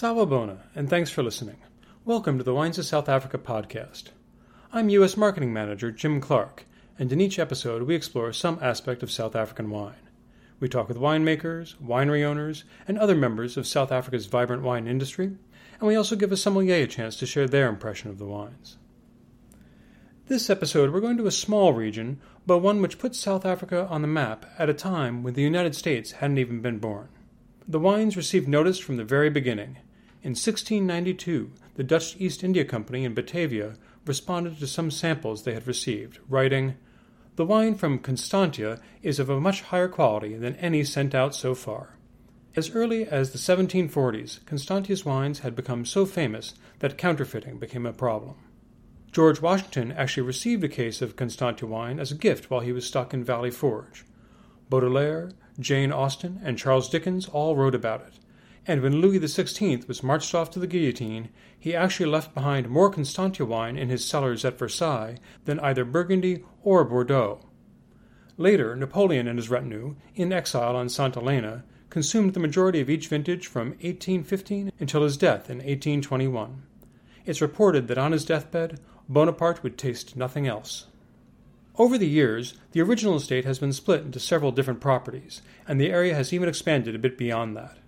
Sawubona, and thanks for listening. Welcome to the Wines of South Africa podcast. I'm U.S. Marketing Manager Jim Clark, and in each episode we explore some aspect of South African wine. We talk with winemakers, winery owners, and other members of South Africa's vibrant wine industry, and we also give a sommelier a chance to share their impression of the wines. This episode we're going to a small region, but one which puts South Africa on the map at a time when the United States hadn't even been born. The wines received notice from the very beginning in 1692, the Dutch East India Company in Batavia responded to some samples they had received, writing, The wine from Constantia is of a much higher quality than any sent out so far. As early as the 1740s, Constantia's wines had become so famous that counterfeiting became a problem. George Washington actually received a case of Constantia wine as a gift while he was stuck in Valley Forge. Baudelaire, Jane Austen, and Charles Dickens all wrote about it, and when Louis XVI was marched off to the guillotine, he actually left behind more Constantia wine in his cellars at Versailles than either Burgundy or Bordeaux. Later, Napoleon and his retinue, in exile on Santa Elena, consumed the majority of each vintage from 1815 until his death in 1821. It's reported that on his deathbed, Bonaparte would taste nothing else. Over the years, the original estate has been split into several different properties, and the area has even expanded a bit beyond that.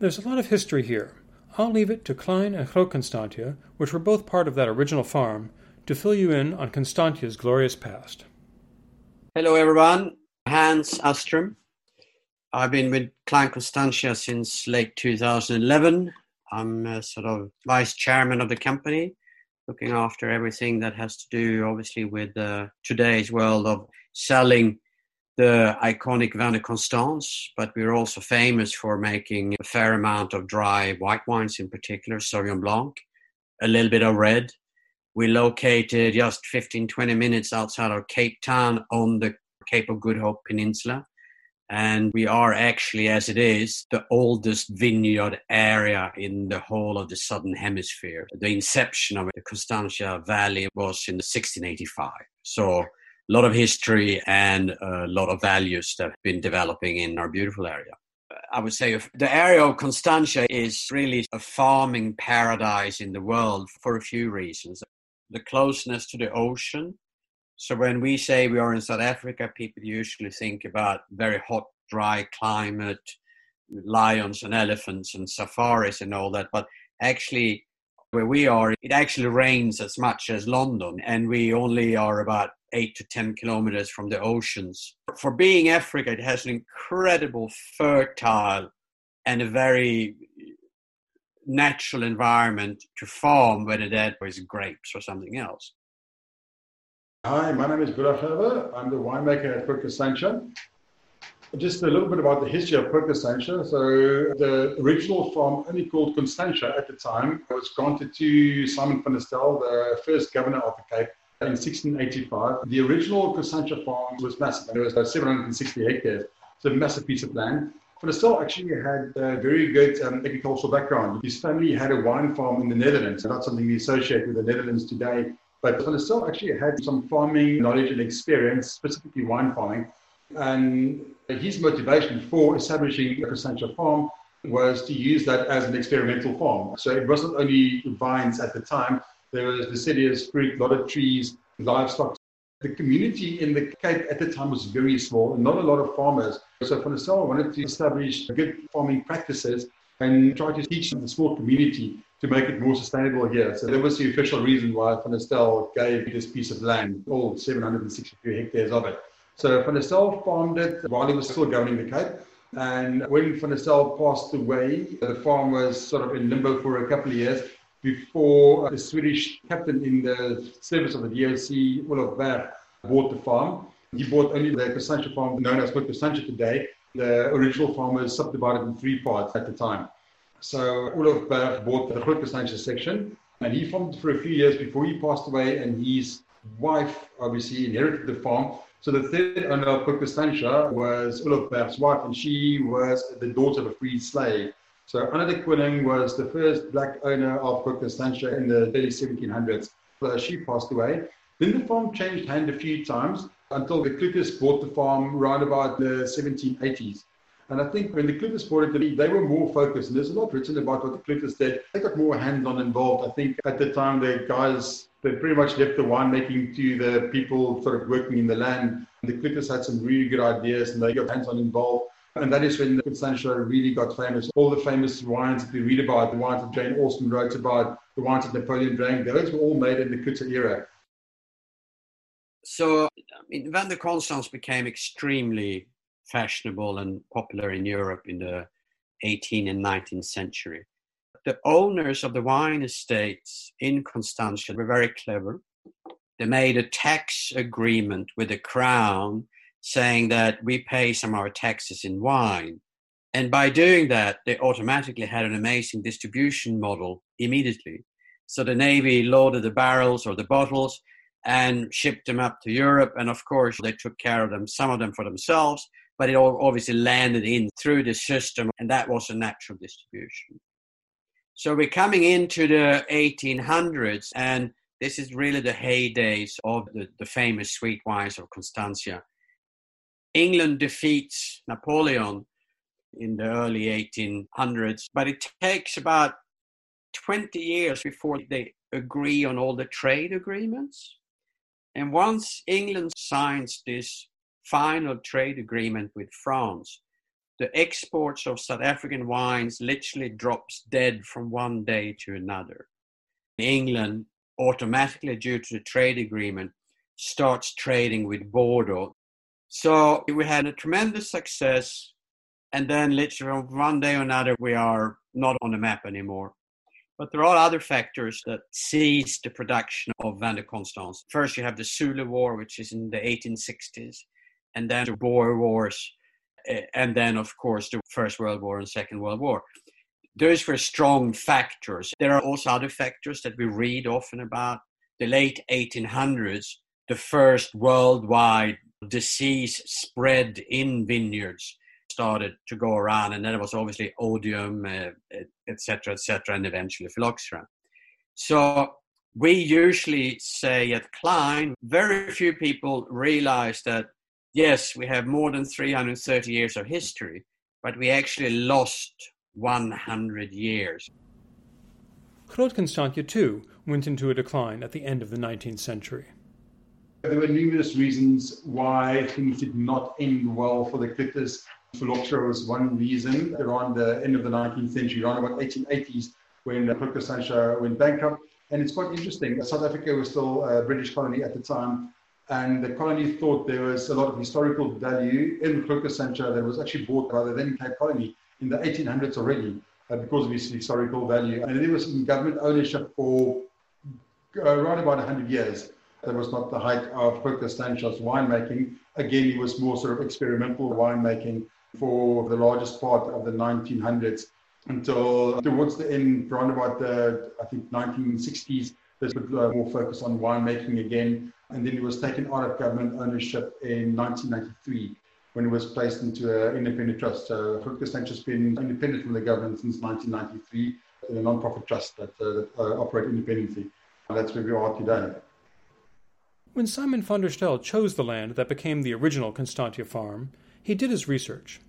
There's a lot of history here. I'll leave it to Klein and Groot Constantia, which were both part of that original farm, to fill you in on Constantia's glorious past. Hello, everyone. Hans Astrom. I've been with Klein Constantia since late 2011. I'm sort of vice chairman of the company, looking after everything that has to do, obviously, with uh, today's world of selling the iconic Vin de Constance, but we're also famous for making a fair amount of dry white wines, in particular Sauvignon Blanc, a little bit of red. We're located just 15, 20 minutes outside of Cape Town on the Cape of Good Hope Peninsula. And we are actually, as it is, the oldest vineyard area in the whole of the Southern Hemisphere. The inception of the Constantia Valley was in 1685. So a lot of history and a lot of values that have been developing in our beautiful area. I would say the area of Constantia is really a farming paradise in the world for a few reasons. The closeness to the ocean. So when we say we are in South Africa, people usually think about very hot, dry climate, lions and elephants and safaris and all that. But actually, where we are, it actually rains as much as London, and we only are about eight to 10 kilometers from the oceans. For being Africa, it has an incredible, fertile, and a very natural environment to farm, whether that was grapes or something else. Hi, my name is Boela I'm the winemaker at Constantia. Just a little bit about the history of Constantia. So, the original farm, only called Constantia at the time, was granted to Simon van der Stel, the first governor of the Cape, in 1685. The original Constantia farm was massive. It was about 760 hectares. It's a massive piece of land. Van der Stel actually had a very good um, agricultural background. His family had a wine farm in the Netherlands, not something we associate with the Netherlands today. But Van der Stel actually had some farming knowledge and experience, specifically wine farming. And his motivation for establishing a Constantia farm was to use that as an experimental farm. So it wasn't only vines at the time, there was deciduous fruit, a lot of trees, livestock. The community in the Cape at the time was very small, not a lot of farmers. So der wanted to establish good farming practices and try to teach the small community to make it more sustainable here. So that was the official reason why der gave this piece of land, all 762 hectares of it. So Van der Stel farmed it while he was still governing the Cape. And when Van der passed away, the farm was sort of in limbo for a couple of years before the Swedish captain in the service of the VOC, Olof Berg, bought the farm. He bought only the Constantia farm known as Constantia today. The original farm was subdivided in three parts at the time. So Olof Berg bought the Constantia section and he farmed for a few years before he passed away and his wife obviously inherited the farm. So the third owner of Constantia was Olof Berg's wife and she was the daughter of a freed slave. So Anna de Koningh was the first black owner of Constantia in the early 1700s. So she passed away. Then the farm changed hand a few times until the Cloetes bought the farm around about the 1780s. And I think when the Cloetes bought it they were more focused. And there's a lot written about what the Cloetes did. They got more hands-on involved. I think at the time the guys they pretty much left the winemaking to the people sort of working in the land. The Cloetes had some really good ideas and they got hands-on involved. And that is when the Constantia really got famous. All the famous wines that we read about, the wines that Jane Austen wrote about, the wines that Napoleon drank, those were all made in the Cloete era. So, I mean, Vin de Constance became extremely fashionable and popular in Europe in the 18th and 19th century. The owners of the wine estates in Constantia were very clever. They made a tax agreement with the crown saying that we pay some of our taxes in wine. And by doing that, they automatically had an amazing distribution model immediately. So the Navy loaded the barrels or the bottles and shipped them up to Europe. And of course, they took care of them, some of them for themselves, but it all obviously landed in through the system, and that was a natural distribution. So we're coming into the 1800s, and this is really the heydays of the, the famous sweet wines of Constantia. England defeats Napoleon in the early 1800s, but it takes about 20 years before they agree on all the trade agreements. And once England signs this final trade agreement with France, the exports of South African wines literally drops dead from one day to another. England automatically, due to the trade agreement, starts trading with Bordeaux. So we had a tremendous success, and then literally one day or another, we are not on the map anymore. But there are other factors that seize the production of Vin de Constance. First, you have the Zulu War, which is in the 1860s, and then the Boer Wars, and then, of course, the First World War and Second World War. Those were strong factors. There are also other factors that we read often about. The late 1800s, the first worldwide disease spread in vineyards started to go around, and then it was obviously oidium, etc., uh, etc., et and eventually phylloxera. So we usually say at klein very few people realize that yes, we have more than 330 years of history, but we actually lost 100 years. Groot Constantia, too, went into a decline at the end of the 19th century. There were numerous reasons why things did not end well for the Cloetes Phylloxera was one reason around the end of the 19th century, around about 1880s, when uh, Groot Constantia went bankrupt. And it's quite interesting. That South Africa was still a British colony at the time, and the colony thought there was a lot of historical value in Constantia that was actually bought by the then Cape Colony in the 1800s already uh, because of its historical value. And it was in government ownership for uh, around about 100 years. That was not the height of Constantia's winemaking. Again, it was more sort of experimental winemaking for the largest part of the 1900s until towards the end, around about the, I think, 1960s, there's put uh, more focus on winemaking again. And then it was taken out of government ownership in 1993 when it was placed into an independent trust. So Groot Constantia has been independent from the government since 1993, a non-profit trust that, uh, that uh, operate independently. And that's where we are today. When Simon van der Stel chose the land that became the original Constantia farm, he did his research.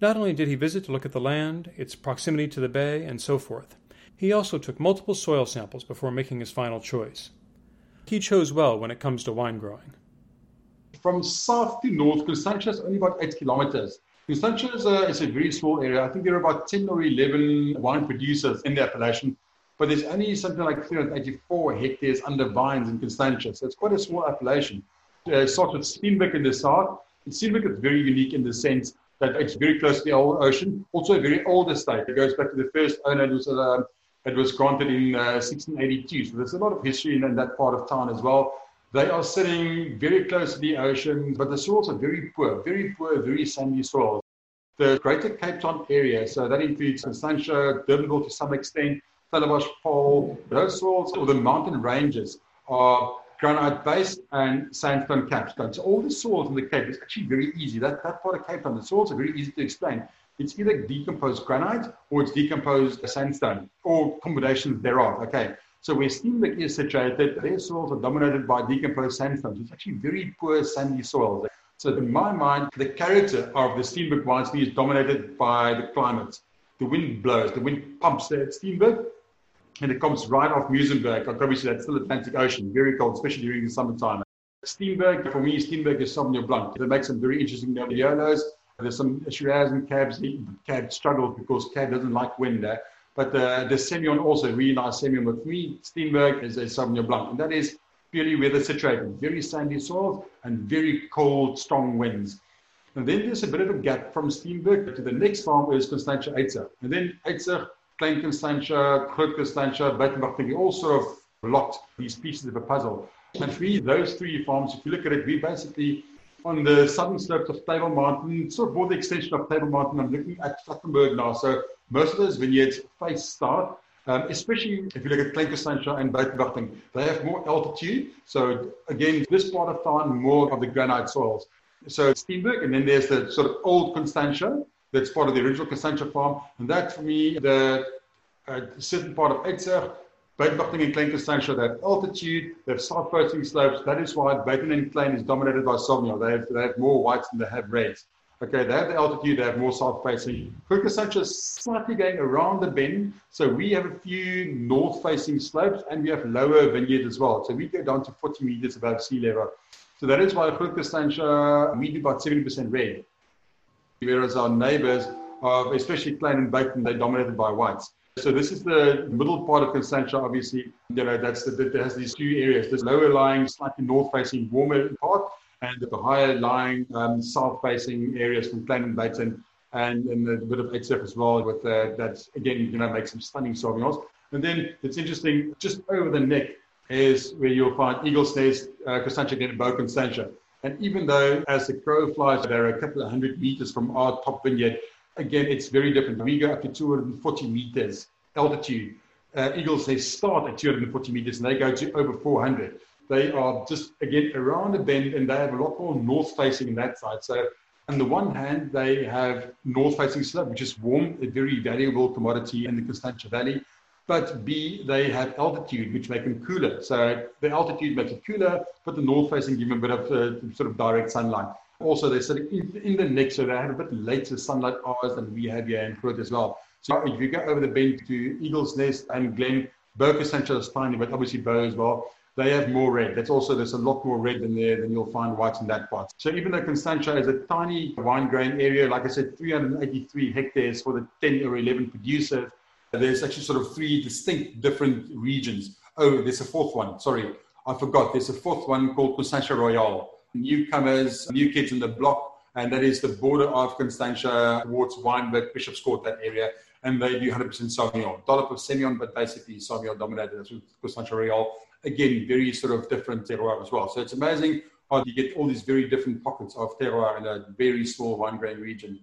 Not only did he visit to look at the land, its proximity to the bay, and so forth, he also took multiple soil samples before making his final choice. He chose well when it comes to wine growing. From south to north, Constantia is only about 8 kilometers. Constantia is a, is a very small area. I think there are about 10 or 11 wine producers in the appellation, but there's only something like 384 hectares under vines in Constantia. So it's quite a small appellation. Uh, starts with Steenberg in the south, seems like it's very unique in the sense that it's very close to the old ocean. Also, a very old estate. It goes back to the first owner. It was, uh, it was granted in uh, 1682. So there's a lot of history in, in that part of town as well. They are sitting very close to the ocean, but the soils are very poor, very poor, very sandy soils. The Greater Cape Town area, so that includes Constantia, Durbanville to some extent, Stellenbosch, Paarl, those soils or the mountain ranges are granite base and sandstone capstone. So all the soils in the Cape is actually very easy. That, that part of Cape Town, the soils are very easy to explain. It's either decomposed granite or it's decomposed sandstone or combinations thereof. Okay. So where Steenberg is situated, their soils are dominated by decomposed sandstones. It's actually very poor sandy soils. So in my mind, the character of the Steenberg wine is dominated by the climate. The wind blows, the wind pumps at Steenberg, and it comes right off Muizenberg. Obviously, that's still the Atlantic Ocean, very cold, especially during the summertime. Steenberg, for me, Steenberg is Sauvignon Blanc. It makes some very interesting Nebbiolos. There's some Shiraz and Cabs. Cab struggles because Cab doesn't like wind there. But uh, the, the Semillon also, really nice Semillon. With me, Steenberg is a Sauvignon Blanc. And that is purely weather situated, very sandy soils and very cold, strong winds. And then there's a bit of a gap from Steenberg to the next farm is Constantia Uitsig. And then Uitsig, Klein Constantia, Groot Constantia, Buitenwachting, all sort of locked these pieces of a puzzle. And me, those three farms, if you look at it, we basically on the southern slopes of Table Mountain, sort of more the extension of Table Mountain. I'm looking at Flattenberg now. So most of those vineyards face start, um, especially if you look at Klein Constantia and Buitenwachting. They have more altitude. So again, this part of town, more of the granite soils. So Steenberg, and then there's the sort of old Constantia that's part of the original Constantia farm. And that for me, the uh, certain part of Uitsig, Buitenwachting and Klein Constantia, they have altitude, they have south facing slopes. That is why Buiten and Klein is dominated by Sauvignon. They have, they have more whites than they have reds. Okay, they have the altitude, they have more south facing. Groot Constantia is slightly going around the bend. So we have a few north facing slopes and we have lower vineyard as well. So we go down to 40 meters above sea level. So that is why Constantia, we do about 70% red. Whereas our neighbors, are, especially Klein and Buiten, they're dominated by whites. So this is the middle part of Constantia, obviously. You know, that's the, that has these two areas. This lower lying, slightly north-facing, warmer part, and the higher lying, um, south-facing areas from and Buiten, and, and a bit of Uitsig as well. With uh, that, again, you know, makes some stunning sauvignons. And then it's interesting, just over the neck is where you'll find Eagle's Nest, uh, Constantia, and Beau Constantia. And even though, as the crow flies, they're a couple of hundred meters from our top vineyard, again, it's very different. We go up to 240 meters altitude. Uh, eagles, they start at 240 meters and they go to over 400. They are just, again, around a bend and they have a lot more north facing in that side. So, on the one hand, they have north facing slope, which is warm, a very valuable commodity in the Constantia Valley. But B, they have altitude, which makes them cooler. So the altitude makes it cooler, but the north facing give them a bit of uh, sort of direct sunlight. Also, they're sitting in, in, the neck, so they have a bit later sunlight hours than we have here in Groot as well. So if you go over the bend to Eagle's Nest and Glen, Bow Central is tiny, but obviously Beau as well. They have more red. That's also there's a lot more red than there than you'll find whites in that part. So even though Constantia is a tiny wine grain area, like I said, 383 hectares for the 10 or 11 producers, there's actually sort of three distinct different regions. Oh, there's a fourth one. Sorry, I forgot. There's a fourth one called Constantia Royale newcomers, new kids in the block, and that is the border of Constantia towards Wynberg, Bishop's Court, that area. And they do 100% Sauvignon. Dollop of Semillon, but basically Sauvignon dominated. That's Constantia Royale. Again, very sort of different terroir as well. So it's amazing how you get all these very different pockets of terroir in a very small wine grain region.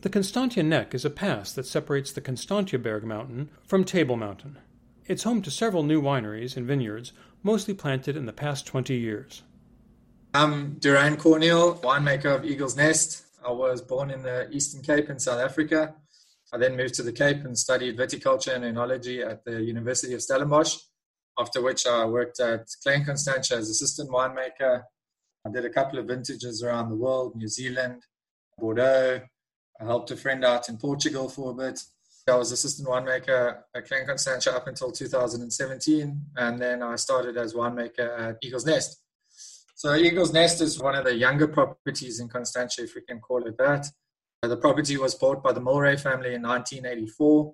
The Constantia Neck is a pass that separates the Constantia Berg Mountain from Table Mountain. It's home to several new wineries and vineyards, mostly planted in the past 20 years. I'm Duran Cornhill, winemaker of Eagle's Nest. I was born in the Eastern Cape in South Africa. I then moved to the Cape and studied viticulture and enology at the University of Stellenbosch, after which I worked at Klein Constantia as assistant winemaker. I did a couple of vintages around the world, New Zealand, Bordeaux. I helped a friend out in Portugal for a bit. I was assistant winemaker at Klein Constantia up until 2017, and then I started as winemaker at Eagle's Nest. So Eagle's Nest is one of the younger properties in Constantia, if we can call it that. Uh, the property was bought by the Mylrea family in 1984,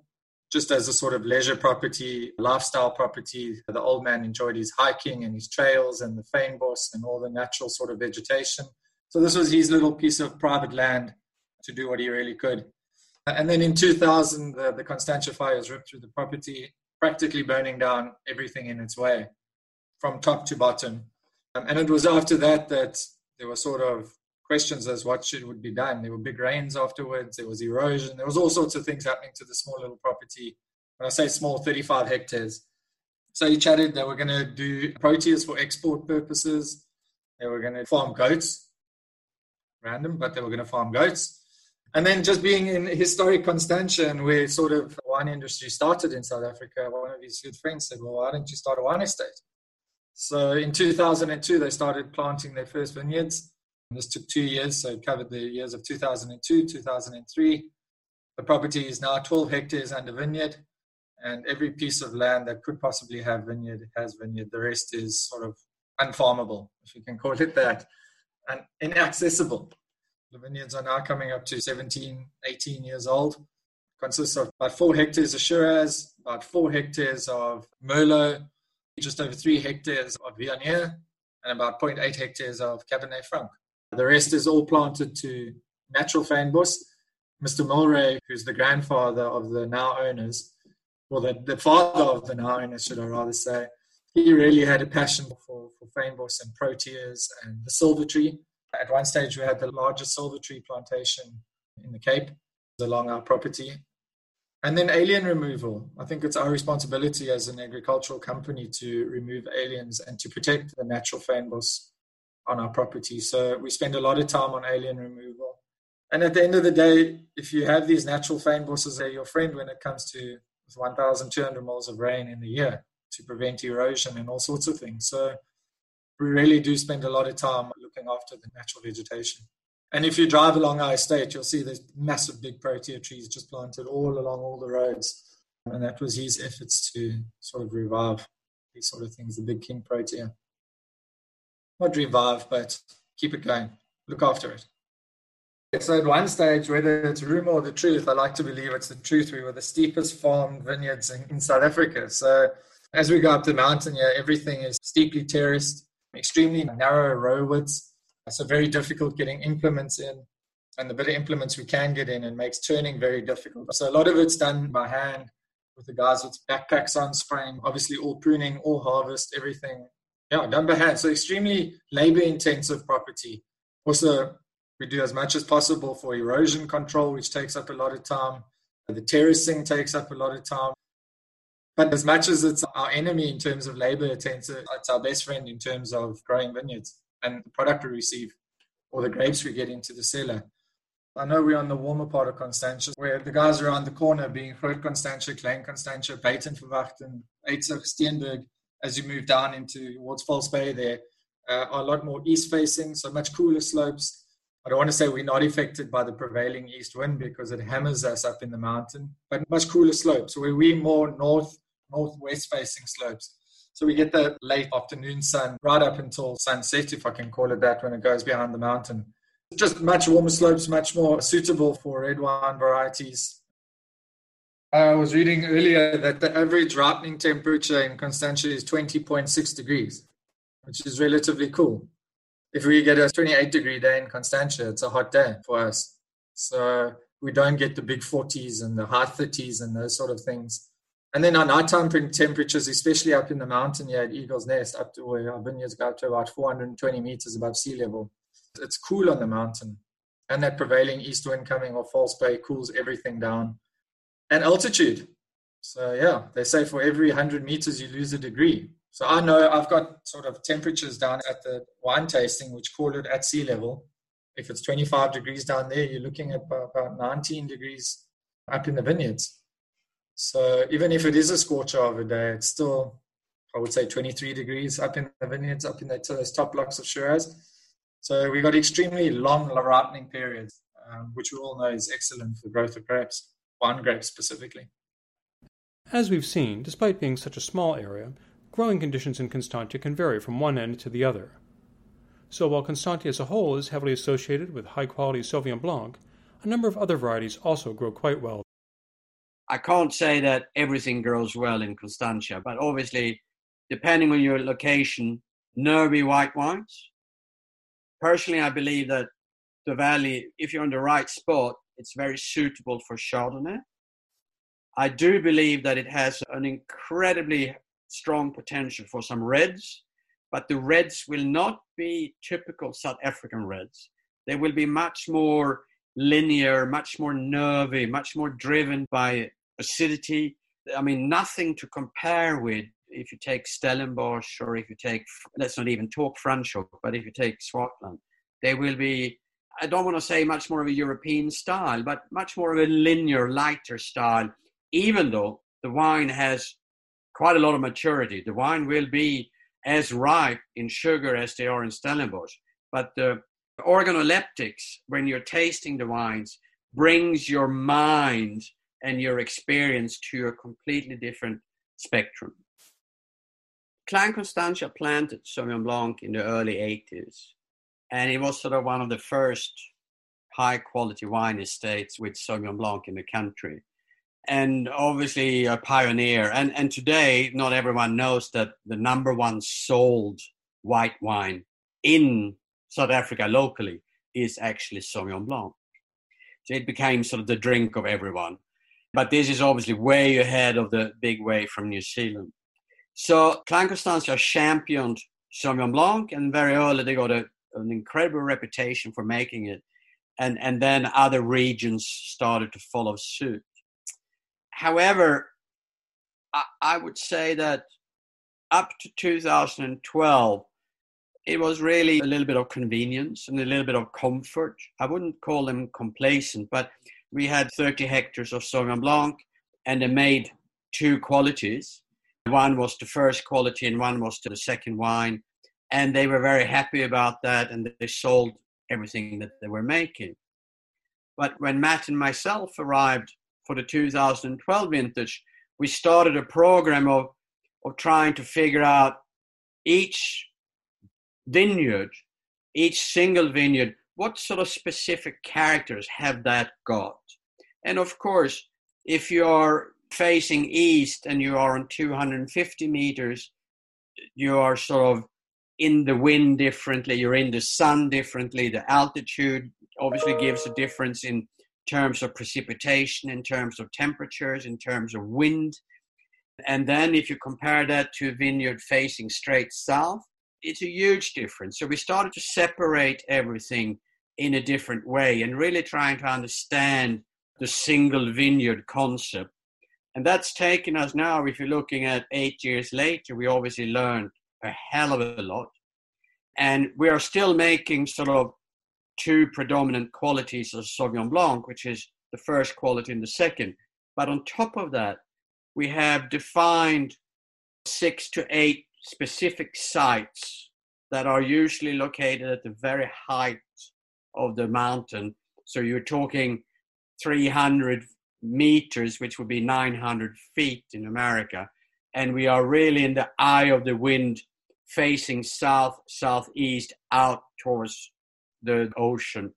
just as a sort of leisure property, lifestyle property. The old man enjoyed his hiking and his trails and the fynbos and all the natural sort of vegetation. So this was his little piece of private land to do what he really could. Uh, and then in 2000, the, the Constantia fires ripped through the property, practically burning down everything in its way from top to bottom. Um, and it was after that that there were sort of questions as what should would be done. There were big rains afterwards. There was erosion. There was all sorts of things happening to the small little property. When I say small, 35 hectares. So he chatted. They were going to do proteas for export purposes. They were going to farm goats. Random, but they were going to farm goats. And then just being in historic Constantia, where sort of wine industry started in South Africa, one of his good friends said, "Well, why don't you start a wine estate?" So in 2002, they started planting their first vineyards. This took two years, so it covered the years of 2002, 2003. The property is now 12 hectares under vineyard, and every piece of land that could possibly have vineyard has vineyard. The rest is sort of unfarmable, if you can call it that, and inaccessible. The vineyards are now coming up to 17, 18 years old. Consists of about four hectares of Shiraz, about four hectares of Merlot, just over three hectares of Viognier, and about 0.8 hectares of Cabernet Franc. The rest is all planted to natural fynbos. Mr. Mylrea, who's the grandfather of the now owners, or the, the father of the now owners, should I rather say, he really had a passion for, for fynbos and proteas and the silver tree. At one stage, we had the largest silver tree plantation in the Cape along our property. And then alien removal. I think it's our responsibility as an agricultural company to remove aliens and to protect the natural fynbos on our property. So we spend a lot of time on alien removal. And at the end of the day, if you have these natural fynbos, they're your friend when it comes to 1,200 mils of rain in the year to prevent erosion and all sorts of things. So we really do spend a lot of time looking after the natural vegetation. And if you drive along our estate, you'll see there's massive big protea trees just planted all along all the roads. And that was his efforts to sort of revive these sort of things, the big king protea. Not revive, but keep it going. Look after it. So at one stage, whether it's rumor or the truth, I like to believe it's the truth. We were the steepest farmed vineyards in, in South Africa. So as we go up the mountain here, everything is steeply terraced, extremely narrow row widths. So very difficult getting implements in. And the bit of implements we can get in, and makes turning very difficult. So a lot of it's done by hand with the guys with backpacks on, spraying, obviously all pruning, all harvest, everything. Yeah, done by hand. So extremely labor intensive property. Also, we do as much as possible for erosion control, which takes up a lot of time. The terracing takes up a lot of time. But as much as it's our enemy in terms of labor intensive, it's our best friend in terms of growing vineyards and the product we receive or the grapes we get into the cellar. I know we're on the warmer part of Constantia, where the guys around the corner being Groot Constantia, Klein Constantia, Buitenverwachting, Uitsig, Steenberg, as you move down into towards False Bay there, uh, are a lot more east facing, so much cooler slopes. I don't want to say we're not affected by the prevailing east wind because it hammers us up in the mountain, but much cooler slopes where we're more north, northwest facing slopes. So we get the late afternoon sun right up until sunset, if I can call it that, when it goes behind the mountain. Just much warmer slopes, much more suitable for red wine varieties. I was reading earlier that the average ripening temperature in Constantia is 20.6 degrees, which is relatively cool. If we get a 28 degree day in Constantia, it's a hot day for us. So we don't get the big 40s and the high 30s and those sort of things. And then our nighttime temperatures, especially up in the mountain here at Eagle's Nest, up to where our vineyards go up to about 420 meters above sea level. It's cool on the mountain. And that prevailing east wind coming off False Bay cools everything down. And altitude. So, yeah, they say for every 100 meters, you lose a degree. So I know I've got sort of temperatures down at the wine tasting, which call it at sea level. If it's 25 degrees down there, you're looking at about 19 degrees up in the vineyards. So even if it is a scorcher of a day, it's still, I would say, 23 degrees up in the vineyards, up in the, those top blocks of Shiraz. So we've got extremely long ripening periods, um, which we all know is excellent for the growth of grapes, wine grapes specifically. As we've seen, despite being such a small area, growing conditions in Constantia can vary from one end to the other. So while Constantia as a whole is heavily associated with high quality Sauvignon Blanc, a number of other varieties also grow quite well I can't say that everything grows well in Constantia, but obviously, depending on your location, nervy white wines. Personally, I believe that the valley, if you're in the right spot, it's very suitable for Chardonnay. I do believe that it has an incredibly strong potential for some reds, but the reds will not be typical South African reds. They will be much more linear, much more nervy, much more driven by acidity. I mean, nothing to compare with if you take Stellenbosch or if you take, let's not even talk Franschhoek, but if you take Swartland, they will be, I don't want to say much more of a European style, but much more of a linear, lighter style, even though the wine has quite a lot of maturity. The wine will be as ripe in sugar as they are in Stellenbosch, but the organoleptics, when you're tasting the wines, brings your mind and your experience to a completely different spectrum. Klein Constantia planted Sauvignon Blanc in the early 80s, and it was sort of one of the first high quality wine estates with Sauvignon Blanc in the country. And obviously a pioneer. And, and today, not everyone knows that the number one sold white wine in South Africa locally is actually Sauvignon Blanc. So it became sort of the drink of everyone. But this is obviously way ahead of the big wave from New Zealand. So Klein Constantia championed Sauvignon Blanc, and very early they got a, an incredible reputation for making it. And, and then other regions started to follow suit. However, I, I would say that up to 2012, it was really a little bit of convenience and a little bit of comfort. I wouldn't call them complacent, but we had 30 hectares of Sauvignon Blanc and they made two qualities. One was the first quality and one was the second wine. And they were very happy about that and they sold everything that they were making. But when Matt and myself arrived for the 2012 vintage, we started a program of, of trying to figure out each vineyard, each single vineyard, what sort of specific characters have that got? And of course, if you're facing east and you are on 250 meters, you are sort of in the wind differently, you're in the sun differently, the altitude obviously gives a difference in terms of precipitation, in terms of temperatures, in terms of wind. And then if you compare that to a vineyard facing straight south, it's a huge difference. So we started to separate everything in a different way and really trying to understand the single vineyard concept. And that's taken us now, if you're looking at eight years later, we obviously learned a hell of a lot. And we are still making sort of two predominant qualities of Sauvignon Blanc, which is the first quality and the second. But on top of that, we have defined six to eight specific sites that are usually located at the very height of the mountain. So you're talking 300 meters, which would be 900 feet in America. And we are really in the eye of the wind, facing south, southeast, out towards the ocean.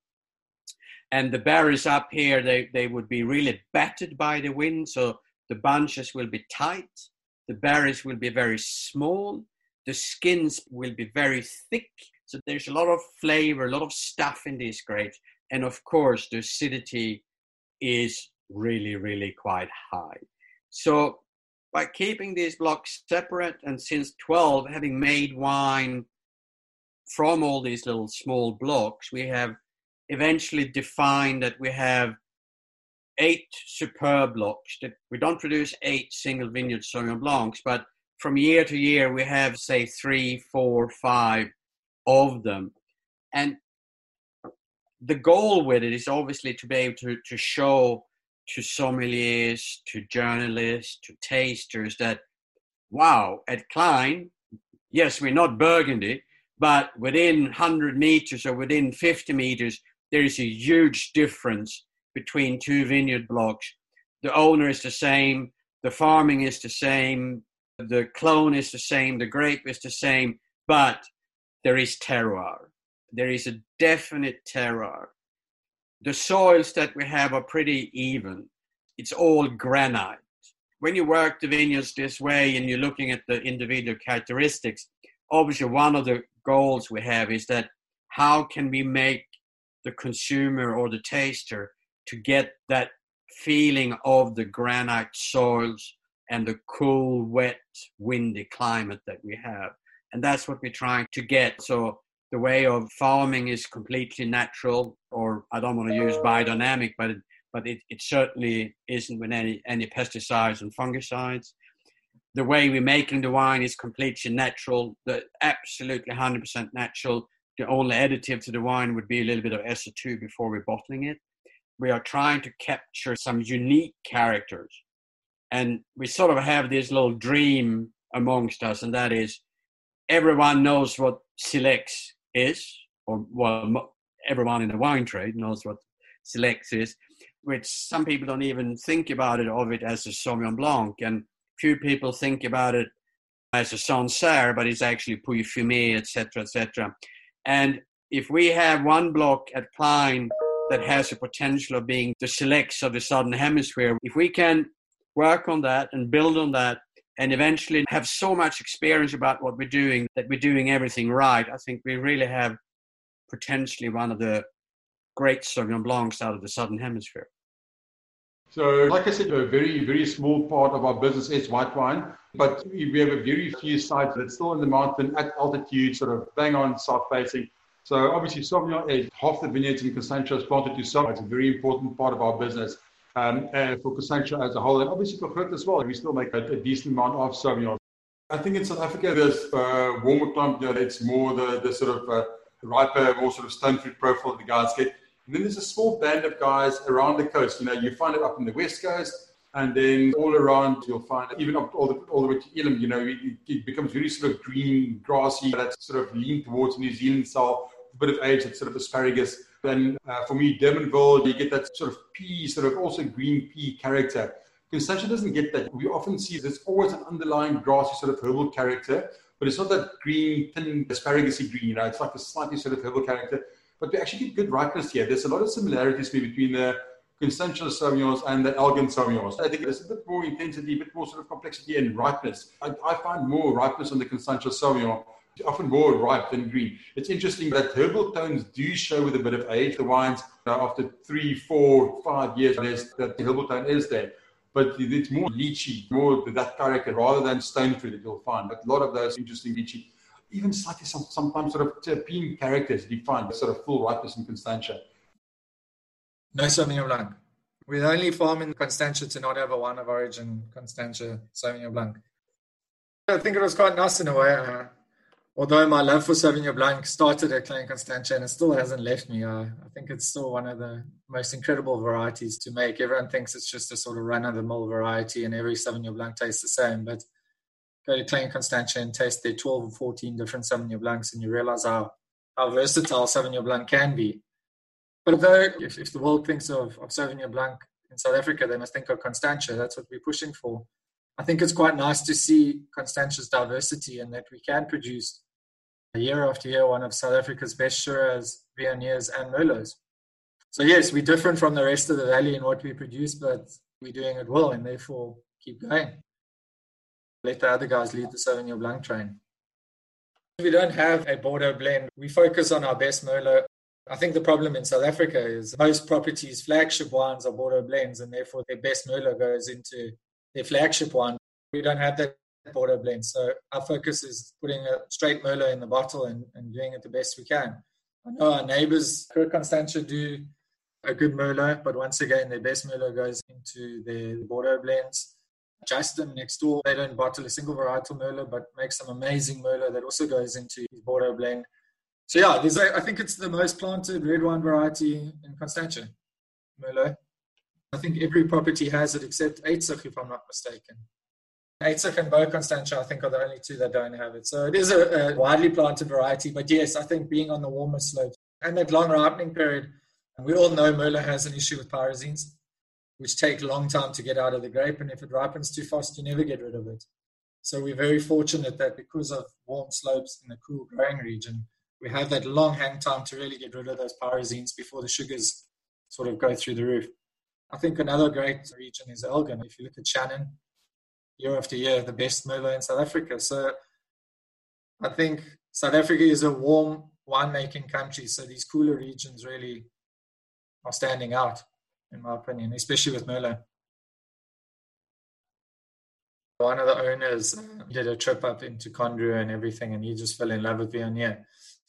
And the berries up here, they, they would be really battered by the wind. So the bunches will be tight. The berries will be very small. The skins will be very thick. So there's a lot of flavor, a lot of stuff in these grapes. And of course, the acidity is really, really quite high. So by keeping these blocks separate and since 12 having made wine from all these little small blocks, we have eventually defined that we have eight superb blocks that we don't produce eight single vineyard Sauvignon Blancs, but from year to year we have say three, four, five of them. And the goal with it is obviously to be able to, to show to sommeliers, to journalists, to tasters that, wow, at Klein, yes, we're not Burgundy, but within 100 meters or within 50 meters, there is a huge difference between two vineyard blocks. The owner is the same, the farming is the same, the clone is the same, the grape is the same, but there is terroir. There is a definite terroir. The soils that we have are pretty even. It's all granite. When you work the vineyards this way and you're looking at the individual characteristics, obviously one of the goals we have is that how can we make the consumer or the taster to get that feeling of the granite soils and the cool, wet, windy climate that we have. And that's what we're trying to get. So the way of farming is completely natural, or I don't want to use biodynamic, but it, but it, it certainly isn't with any, any pesticides and fungicides. The way we're making the wine is completely natural, the absolutely 100% natural. The only additive to the wine would be a little bit of SO2 before we're bottling it. We are trying to capture some unique characters. And we sort of have this little dream amongst us, and that is everyone knows what Silex is, or well, everyone in the wine trade knows what Silex is, which some people don't even think about it of it as a Sauvignon Blanc, and few people think about it as a Sancerre, but it's actually Pouilly-Fumé, etc., etc. And if we have one block at Klein that has the potential of being the Silex of the Southern Hemisphere, if we can work on that and build on that and eventually have so much experience about what we're doing that we're doing everything right, I think we really have potentially one of the great Sauvignon Blancs out of the Southern Hemisphere. So, like I said, a very, very small part of our business is white wine, but we have a very few sites that's still in the mountain at altitude, sort of bang on south facing. So, obviously, Sauvignon is half the vineyards in Constantia is planted to Sauvignon. It's a very important part of our business um, and for Constantia as a whole, and obviously for Groot as well. We still make a, a decent amount of Sauvignon. I think in South Africa, there's uh, warmer climate, you know, it's more the, the sort of uh, riper, more sort of stone fruit profile that the guys get. And then there's a small band of guys around the coast. You know, you find it up in the west coast, and then all around you'll find it, even up all the, all the way to Elim. You know, it, it becomes very sort of green, grassy. That's sort of lean towards New Zealand style. A bit of age, that's sort of asparagus. Then uh, for me, Durbanville, you get that sort of pea, sort of also green pea character. Constantia doesn't get that. We often see there's always an underlying grassy sort of herbal character, but it's not that green, thin, asparagusy green. You know, it's like a slightly sort of herbal character but we actually get good ripeness here. There's a lot of similarities between the Constantia Sauvignons and the Elgin Sauvignons. I think there's a bit more intensity, a bit more sort of complexity and ripeness. I, I find more ripeness on the Constantia Sauvignon, often more ripe than green. It's interesting that herbal tones do show with a bit of age. The wines, after three, four, five years, there's, that the herbal tone is there. But it's more lychee, more that character rather than stone fruit that you'll find. But a lot of those interesting lychee even slightly some, sometimes sort of terpene characters define sort of full ripeness in Constantia. No Sauvignon Blanc. We're the only farm in Constantia to not have a wine of origin Constantia Sauvignon Blanc. I think it was quite nice in a way. Uh, although my love for Sauvignon Blanc started at Klein Constantia and it still hasn't left me. Uh, I think it's still one of the most incredible varieties to make. Everyone thinks it's just a sort of run of the mill variety and every Sauvignon Blanc tastes the same. But go to Klein Constantia and taste their 12 or 14 different Sauvignon Blancs, and you realize how, how versatile Sauvignon Blanc can be. But though, if, if the world thinks of, of Sauvignon Blanc in South Africa, they must think of Constantia. That's what we're pushing for. I think it's quite nice to see Constantia's diversity and that we can produce year after year one of South Africa's best Shiraz, Viogniers, and Merlots. So, yes, we're different from the rest of the valley in what we produce, but we're doing it well and therefore keep going let the other guys lead the Sauvignon Blanc train. We don't have a Bordeaux blend. We focus on our best Merlot. I think the problem in South Africa is most properties' flagship wines are Bordeaux blends, and therefore their best Merlot goes into their flagship wine. We don't have that Bordeaux blend. So our focus is putting a straight Merlot in the bottle and, and doing it the best we can. I know our neighbors, Groot Constantia, do a good Merlot, but once again, their best Merlot goes into their Bordeaux blends. Justin next door, they don't bottle a single varietal Merlot, but make some amazing Merlot that also goes into his Bordeaux blend. So yeah, there's a, I think it's the most planted red wine variety in Constantia, Merlot. I think every property has it except Uitsig, if I'm not mistaken. Uitsig and Beau Constantia, I think, are the only two that don't have it. So it is a, a widely planted variety. But yes, I think being on the warmer slopes and that long ripening period, and we all know Merlot has an issue with pyrazines which take a long time to get out of the grape. And if it ripens too fast, you never get rid of it. So we're very fortunate that because of warm slopes in the cool growing region, we have that long hang time to really get rid of those pyrazines before the sugars sort of go through the roof. I think another great region is Elgin. If you look at Shannon, year after year, the best Merlot in South Africa. So I think South Africa is a warm winemaking country. So these cooler regions really are standing out in my opinion, especially with Merlot. One of the owners uh, did a trip up into Condrieu and everything, and he just fell in love with Viognier.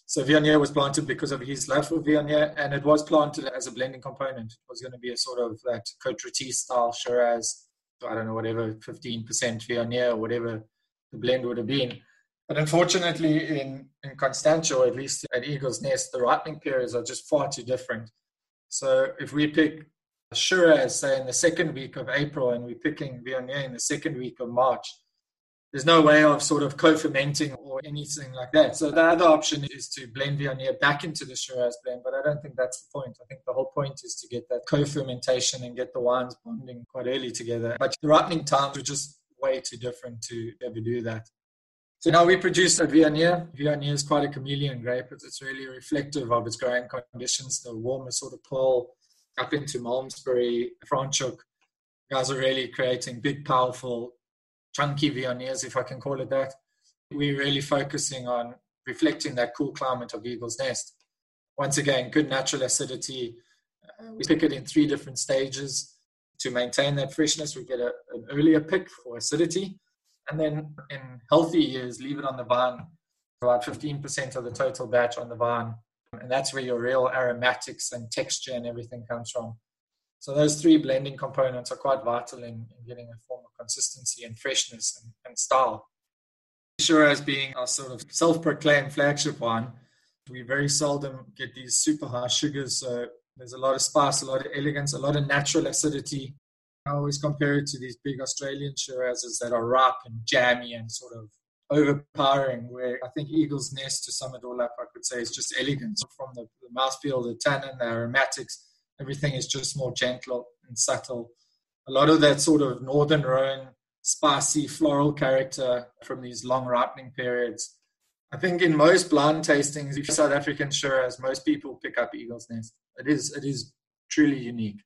So Viognier was planted because of his love for Viognier, and it was planted as a blending component. It was going to be a sort of that Côte style Shiraz, I don't know, whatever, 15% Viognier or whatever the blend would have been. But unfortunately, in, in Constantia, at least at Eagle's Nest, the ripening periods are just far too different. So if we pick Shiraz, say, in the second week of April, and we're picking Viognier in the second week of March, there's no way of sort of co-fermenting or anything like that. So the other option is to blend Viognier back into the Shiraz blend, but I don't think that's the point. I think the whole point is to get that co-fermentation and get the wines bonding quite early together. But the ripening times are just way too different to ever do that. So now we produce a Viognier. Viognier is quite a chameleon grape. It's really reflective of its growing conditions. The warmer sort of Paarl up into Malmesbury, Franschhoek. Guys are really creating big, powerful chunky Viogniers, if I can call it that. We're really focusing on reflecting that cool climate of Eagle's Nest. Once again, good natural acidity. Uh, we pick it in three different stages to maintain that freshness. We get a, an earlier pick for acidity, and then in healthy years, leave it on the vine about 15% of the total batch on the vine. And that's where your real aromatics and texture and everything comes from. So those three blending components are quite vital in, in getting a form of consistency and freshness and, and style. Shiraz being our sort of self-proclaimed flagship wine, we very seldom get these super high sugars. So there's a lot of spice, a lot of elegance, a lot of natural acidity. I always compare it to these big Australian Shirazes that are ripe and jammy and sort of overpowering. Where I think Eagle's Nest, to sum it all up, I could say is just elegance from the, the mouthfeel, the tannin, the aromatics Everything is just more gentle and subtle. A lot of that sort of northern Rhone spicy floral character from these long ripening periods. I think in most blind tastings, if South African Shiraz, most people pick up Eagle's Nest. It is it is truly unique.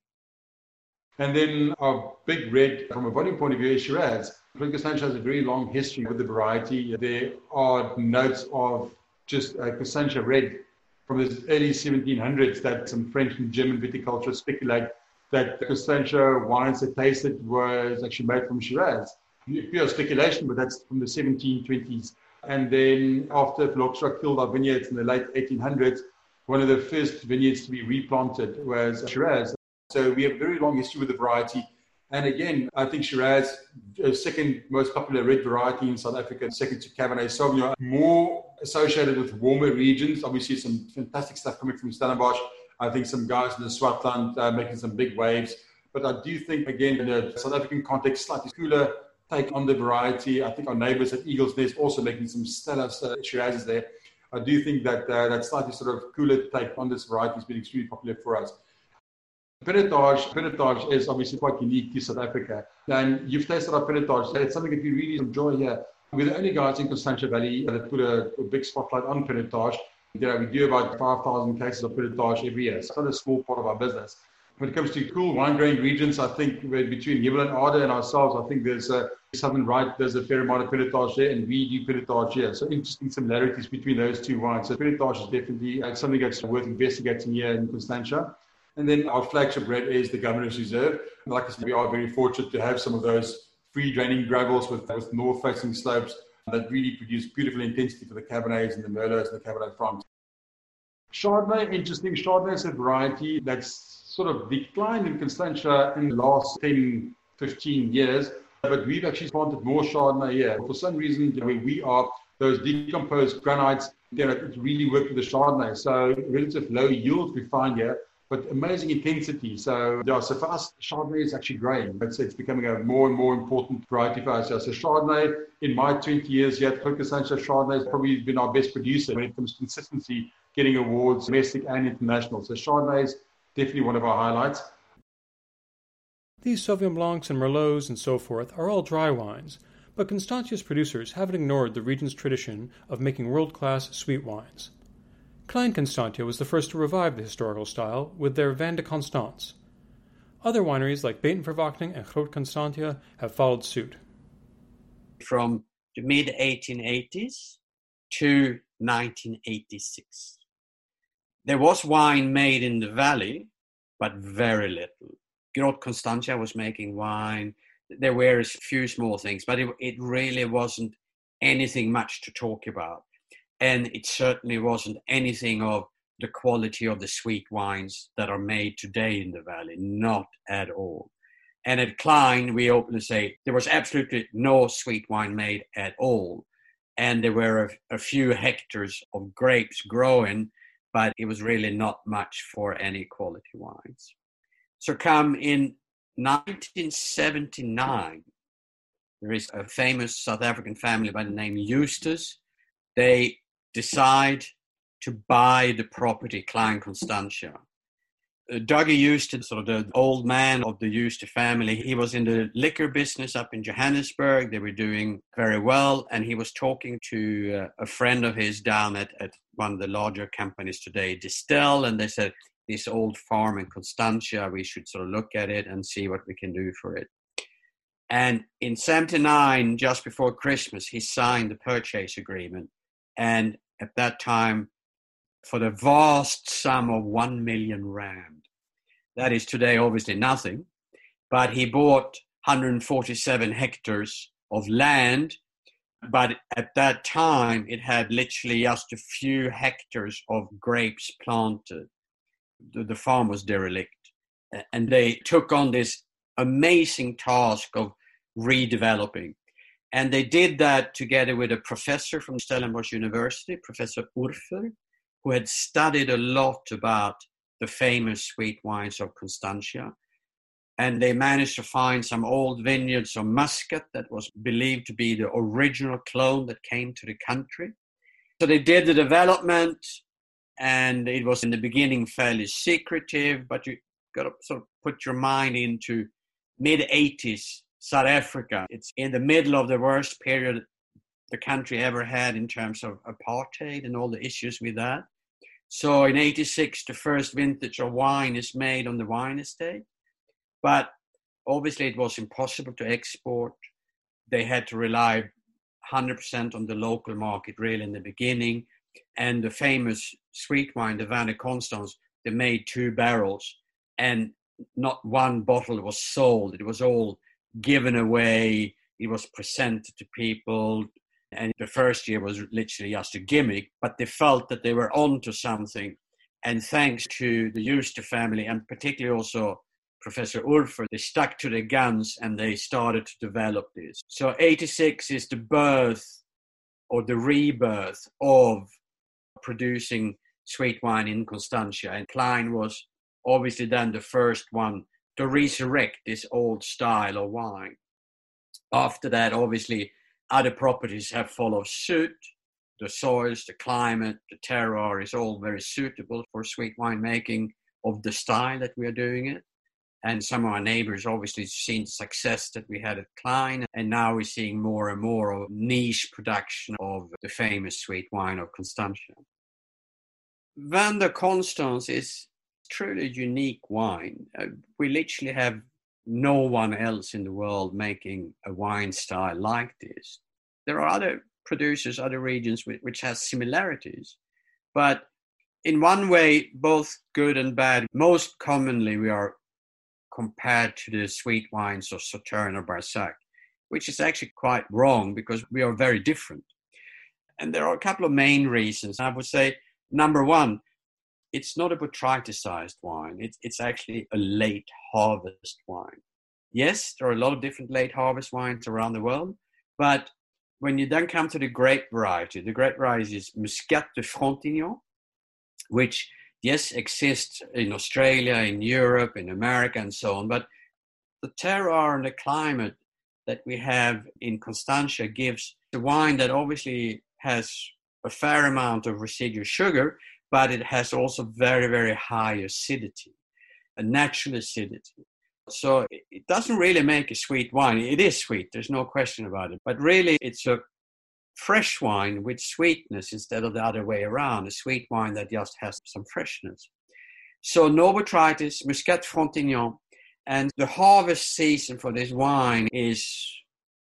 And then our big red, from a volume point of view, is Shiraz. Constantia has a very long history with the variety. There are notes of just uh, Constantia red from the early 1700s that some French and German viticulturists speculate that the Constantia wines that tasted was actually made from Shiraz. Pure speculation, but that's from the 1720s. And then after phylloxera killed our vineyards in the late 1800s, one of the first vineyards to be replanted was Shiraz. So we have a very long history with the variety. And again, I think Shiraz, the second most popular red variety in South Africa, second to Cabernet Sauvignon, more associated with warmer regions. Obviously, some fantastic stuff coming from Stellenbosch. I think some guys in the Swartland uh, making some big waves. But I do think, again, in the South African context, slightly cooler take on the variety. I think our neighbours at Eagles Nest also making some stellar Shirazes there. I do think that uh, that slightly sort of cooler take on this variety has been extremely popular for us. Pinotage, Pinotage is obviously quite unique to South Africa. And you've tasted our Pinotage. It's something that we really enjoy here. We're the only guys in Constantia Valley that put a, a big spotlight on Pinotage. You we do about 5,000 cases of Pinotage every year. It's not a small part of our business. When it comes to cool wine growing regions, I think between Hemel-en-Aarde and ourselves, I think there's a Southern Right, there's a fair amount of Pinotage there, and we do Pinotage here. So interesting similarities between those two wines. So Pinotage is definitely uh, something that's worth investigating here in Constantia. And then our flagship red is the Governor's Reserve. Like I said, we are very fortunate to have some of those free draining gravels with, with north facing slopes that really produce beautiful intensity for the Cabernets and the Merlots and the Cabernet Francs. Chardonnay, interesting. Chardonnay is a variety that's sort of declined in Constantia in the last 10, 15 years, but we've actually planted more Chardonnay here. For some reason, where we are, those decomposed granites, you know, really worked with the Chardonnay. So relative low yields we find here but amazing intensity. So yeah, so for us, Chardonnay is actually growing. It's, it's becoming a more and more important variety for us. So Chardonnay, in my 20 years yet, Focus Sancho Chardonnay has probably been our best producer when it comes to consistency, getting awards, domestic and international. So Chardonnay is definitely one of our highlights. These Sauvignon Blancs and Merlots and so forth are all dry wines, but Constantia's producers haven't ignored the region's tradition of making world class sweet wines. Klein Constantia was the first to revive the historical style with their Vin de Constance. Other wineries like Buitenverwachting and Groot Constantia have followed suit. From the mid 1880s to 1986. There was wine made in the valley, but very little. Groot Constantia was making wine. There were a few small things, but it, it really wasn't anything much to talk about and it certainly wasn't anything of the quality of the sweet wines that are made today in the valley, not at all. And at Klein, we openly say there was absolutely no sweet wine made at all. And there were a, a few hectares of grapes growing, but it was really not much for any quality wines. So, come in 1979, there is a famous South African family by the name Jooste. They decide to buy the property Klein Constantia. Uh, Dougie Jooste, sort of the old man of the Jooste family, he was in the liquor business up in Johannesburg. They were doing very well, and he was talking to uh, a friend of his down at, at one of the larger companies today, Distell, and they said, this old farm in Constantia, we should sort of look at it and see what we can do for it. And in 79, just before Christmas, he signed the purchase agreement. And at that time, for the vast sum of 1 million rand, that is today obviously nothing, but he bought 147 hectares of land. But at that time, it had literally just a few hectares of grapes planted. The, the farm was derelict. And they took on this amazing task of redeveloping. And they did that together with a professor from Stellenbosch University, Professor Orffer, who had studied a lot about the famous sweet wines of Constantia. And they managed to find some old vineyards of Muscat that was believed to be the original clone that came to the country. So they did the development, and it was in the beginning fairly secretive, but you got to sort of put your mind into mid 80s South Africa. It's in the middle of the worst period the country ever had in terms of apartheid and all the issues with that. So in 86, the first vintage of wine is made on the wine estate. But obviously, it was impossible to export. They had to rely 100% on the local market, really, in the beginning. And the famous sweet wine, the Vin de Constance, they made two barrels, and not one bottle was sold. It was all given away. It was presented to people. And the first year was literally just a gimmick, but they felt that they were onto something. And thanks to the Jooste family, and particularly also Professor Orffer, they stuck to their guns and they started to develop this. So 86 is the birth or the rebirth of producing sweet wine in Constantia. And Klein was obviously then the first one to resurrect this old style of wine. After that, obviously, other properties have followed suit. The soils, the climate, the terroir is all very suitable for sweet wine making of the style that we are doing it. And some of our neighbors obviously seen success that we had at Klein, and now we're seeing more and more of niche production of the famous sweet wine of Constantia. Vin de Constance is truly unique wine. Uh, we literally have no one else in the world making a wine style like this. There are other producers, other regions which, which has similarities, but in one way, both good and bad. Most commonly, we are compared to the sweet wines of Sauternes or Barsac, which is actually quite wrong because we are very different. And there are a couple of main reasons. I would say, number one, it's not a botrytised wine. It's, it's actually a late harvest wine. Yes, there are a lot of different late harvest wines around the world, but when you then come to the grape variety, the grape variety is Muscat de Frontignan, which, yes, exists in Australia, in Europe, in America, and so on. But the terroir and the climate that we have in Constantia gives the wine that obviously has a fair amount of residual sugar, but it has also very, very high acidity, a natural acidity. So it doesn't really make a sweet wine. It is sweet, there's no question about it. But really, it's a fresh wine with sweetness instead of the other way around, a sweet wine that just has some freshness. So no botrytis, Muscat Frontignan, and the harvest season for this wine is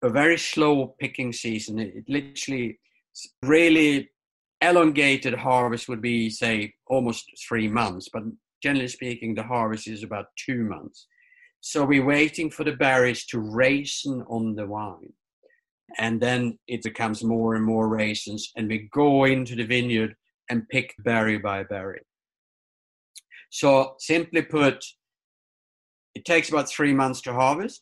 a very slow picking season. It literally really elongated harvest would be, say, almost three months, but generally speaking, the harvest is about two months. So we're waiting for the berries to raisin on the wine. And then it becomes more and more raisins, and we go into the vineyard and pick berry by berry. So, simply put, it takes about three months to harvest.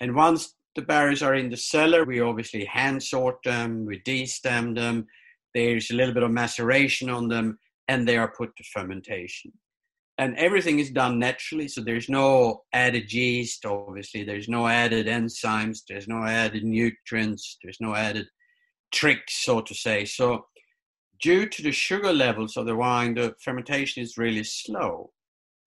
And once the berries are in the cellar, we obviously hand sort them, we destem them, there's a little bit of maceration on them, and they are put to fermentation. and everything is done naturally. So there's no added yeast, obviously. There's no added enzymes. There's no added nutrients. There's no added tricks, so to say. So due to the sugar levels of the wine, the fermentation is really slow.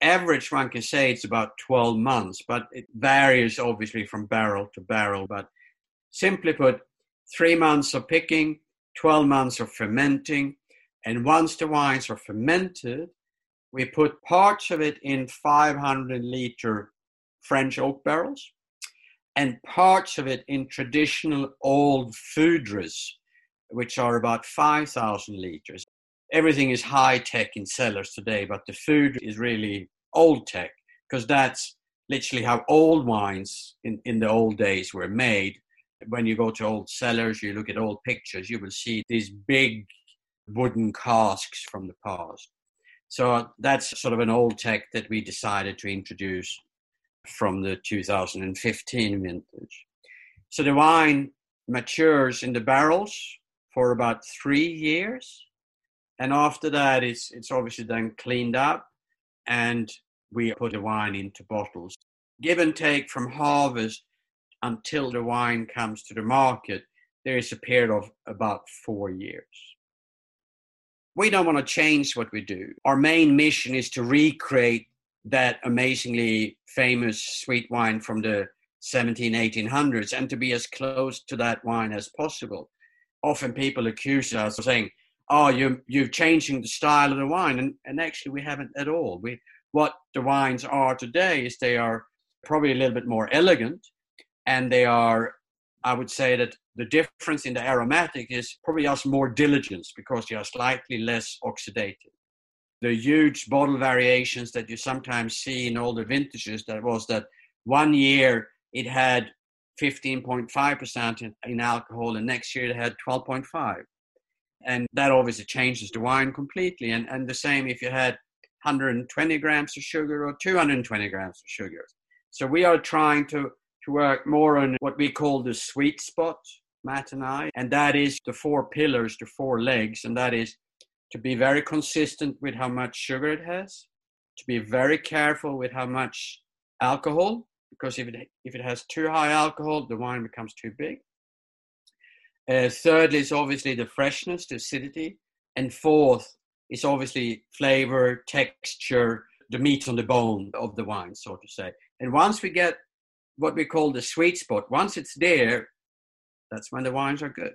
Average, one can say it's about 12 months, but it varies obviously from barrel to barrel. But simply put, three months of picking, 12 months of fermenting. And once the wines are fermented, we put parts of it in 500 liter French oak barrels and parts of it in traditional old foudres, which are about 5,000 liters. Everything is high tech in cellars today, but the foudre is really old tech because that's literally how old wines in, in the old days were made. When you go to old cellars, you look at old pictures, you will see these big wooden casks from the past. So that's sort of an old tech that we decided to introduce from the 2015 vintage. So the wine matures in the barrels for about three years. And after that, it's, it's obviously then cleaned up and we put the wine into bottles. Give and take from harvest until the wine comes to the market, there is a period of about four years we don't want to change what we do. Our main mission is to recreate that amazingly famous sweet wine from the 17, 1800s and to be as close to that wine as possible. Often people accuse us of saying, oh, you're, you're changing the style of the wine. And, and actually, we haven't at all. We, what the wines are today is they are probably a little bit more elegant and they are I would say that the difference in the aromatic is probably us more diligence because they are slightly less oxidative. The huge bottle variations that you sometimes see in older vintages that was that one year it had 15.5% in, in alcohol and next year it had 12.5 and that obviously changes the wine completely and, and the same if you had 120 grams of sugar or 220 grams of sugar so we are trying to to work more on what we call the sweet spot, Matt and I, and that is the four pillars, the four legs, and that is to be very consistent with how much sugar it has, to be very careful with how much alcohol, because if it, if it has too high alcohol, the wine becomes too big. Uh, thirdly is obviously the freshness, the acidity. And fourth is obviously flavor, texture, the meat on the bone of the wine, so to say. And once we get what we call the sweet spot. Once it's there, that's when the wines are good.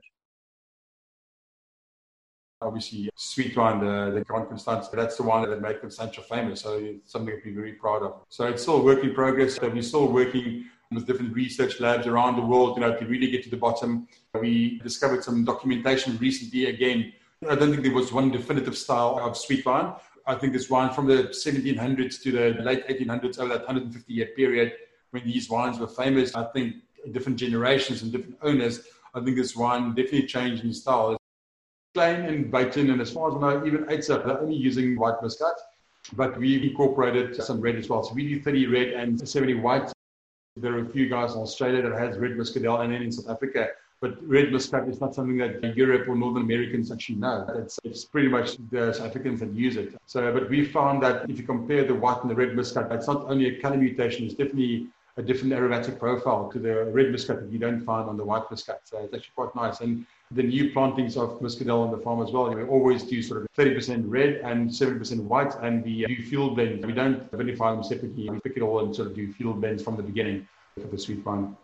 Obviously, sweet wine, the, the Grand Constance, that's the one that made Constantia famous. So it's something to be very proud of. So it's still a work in progress. So we're still working with different research labs around the world, you know, to really get to the bottom. We discovered some documentation recently again. I don't think there was one definitive style of sweet wine. I think this wine from the 1700s to the late 1800s, over that 150 year period, when these wines were famous. I think different generations and different owners, I think this wine definitely changed in style. Klein and Buiten, and as far as I know, even Uitsig, they're only using white muscat, but we incorporated some red as well. So we do 30 red and 70 white. There are a few guys in Australia that has red muscadel, and then in South Africa. But red muscat is not something that Europe or Northern Americans actually know. It's, it's pretty much the South Africans that use it. So, but we found that if you compare the white and the red muscat, it's not only a color mutation, it's definitely a different aromatic profile to the red muscat that you don't find on the white muscat. So it's actually quite nice. And the new plantings of muscadel on the farm as well. We always do sort of 30% red and 70% white, and we uh, do field blends. We don't vinify them separately. We pick it all and sort of do field blends from the beginning for the sweet wine.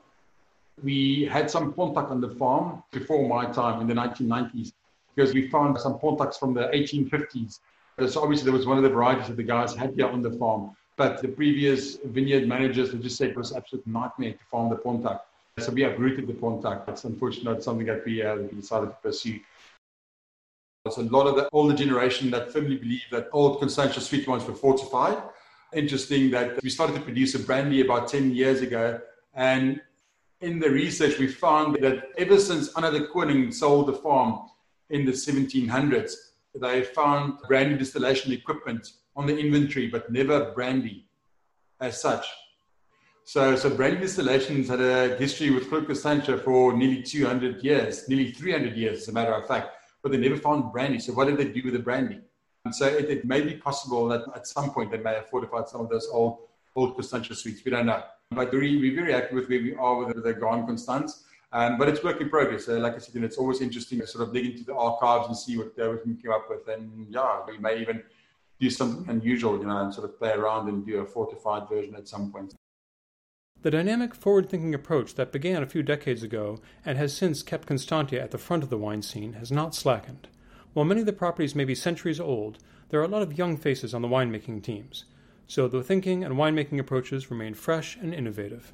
We had some Pontac on the farm before my time in the 1990s because we found some Pontacs from the 1850s. So obviously there was one of the varieties that the guys had here on the farm. But the previous vineyard managers would just say it was absolute nightmare to farm the Pontac. So we uprooted the Pontac. It's unfortunately not something that we, uh, we decided to pursue. There's a lot of the older generation that firmly believe that old Constantia sweet wines were fortified. Interesting that we started to produce a brandy about 10 years ago. And in the research, we found that ever since Anna de Koningh sold the farm in the 1700s, they found brandy distillation equipment on the inventory, but never brandy as such. So, so brandy distillations had a history with Groot Constantia for nearly 200 years, nearly 300 years, as a matter of fact, but they never found brandy. So what did they do with the brandy? And so it, it, may be possible that at some point they may have fortified some of those old old Constantia suites. We don't know. But we're, we're very happy with where we are with the, the Grand Constance. Um, but it's work in progress. Uh, like I said, you know, it's always interesting to sort of dig into the archives and see what, uh, we can come up with. And yeah, we may even do something unusual, you know, and sort of play around and do a fortified version at some point. The dynamic, forward thinking approach that began a few decades ago and has since kept Constantia at the front of the wine scene has not slackened. While many of the properties may be centuries old, there are a lot of young faces on the winemaking teams, so the thinking and winemaking approaches remain fresh and innovative.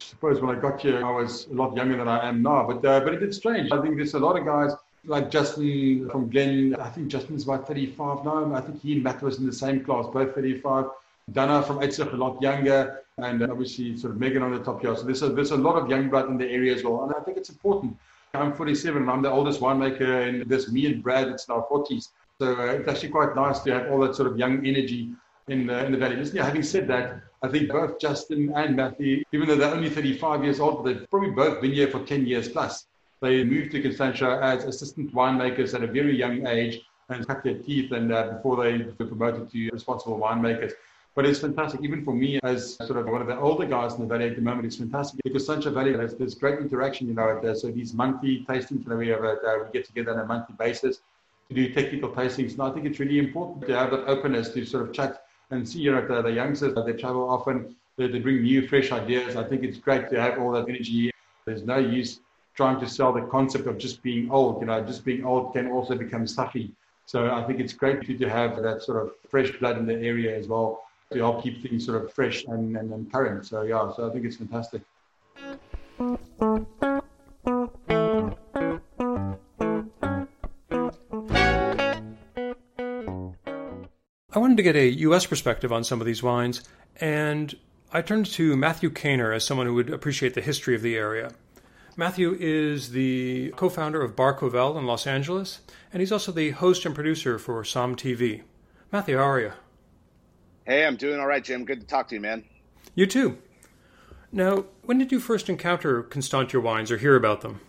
I suppose when I got here, I was a lot younger than I am now, but uh, but it's strange. I think there's a lot of guys like Justin from Glen. I think Justin's about 35 now. I think he and Matt was in the same class, both 35. Dana from Uitsig, a lot younger, and obviously sort of Megan on the top here. So there's a, there's a lot of young blood in the area as well, and I think it's important. I'm 47 and I'm the oldest winemaker and there's Me and Brad, it's our 40s. So uh, it's actually quite nice to have all that sort of young energy in the, in the valley. Listen, yeah, having said that, I think both Justin and Matthew, even though they're only 35 years old, they've probably both been here for 10 years plus. They moved to Constantia as assistant winemakers at a very young age and cut their teeth and uh, before they were promoted to responsible winemakers. But it's fantastic, even for me as sort of one of the older guys in the valley at the moment, it's fantastic because Constantia Valley has this great interaction, you know, so these monthly tastings, you know, we, have uh, we get together on a monthly basis to do technical tastings. And I think it's really important to have that openness to sort of chat and see, you know, the, the youngsters, that they travel often, they, they bring new, fresh ideas. I think it's great to have all that energy. There's no use trying to sell the concept of just being old. You know, just being old can also become stuffy. So I think it's great to have that sort of fresh blood in the area as well to help keep things sort of fresh and, and, and current. So yeah, so I think it's fantastic. I wanted to get a U.S. perspective on some of these wines, and I turned to Matthew Kaner as someone who would appreciate the history of the area. Matthew is the co founder of Bar Covell in Los Angeles, and he's also the host and producer for SOM TV. Matthew, how are you? Hey, I'm doing all right, Jim. Good to talk to you, man. You too. Now, when did you first encounter Constantia wines or hear about them?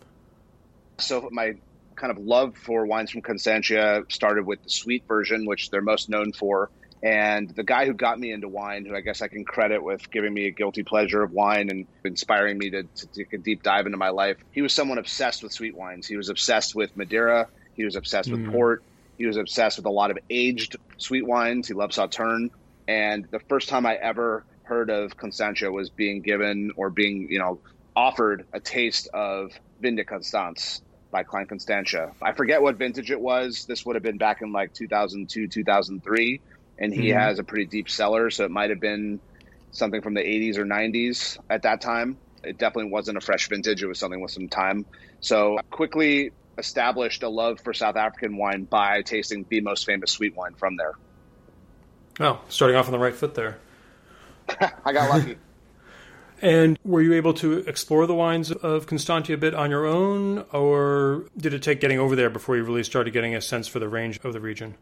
So, my kind of love for wines from Constantia started with the sweet version, which they're most known for. And the guy who got me into wine, who I guess I can credit with giving me a guilty pleasure of wine and inspiring me to, to take a deep dive into my life, he was someone obsessed with sweet wines. He was obsessed with Madeira. He was obsessed with mm. port. He was obsessed with a lot of aged sweet wines. He loved Sauterne. And the first time I ever heard of Constantia was being given or being, you know, offered a taste of Vin de Constance by Klein Constantia. I forget what vintage it was. This would have been back in like 2002, 2003. And he mm-hmm. has a pretty deep cellar. So it might have been something from the 80s or 90s at that time. It definitely wasn't a fresh vintage. It was something with some time. So I quickly established a love for South African wine by tasting the most famous sweet wine from there. Oh, starting off on the right foot there. I got lucky. and were you able to explore the wines of Constantia a bit on your own, or did it take getting over there before you really started getting a sense for the range of the region?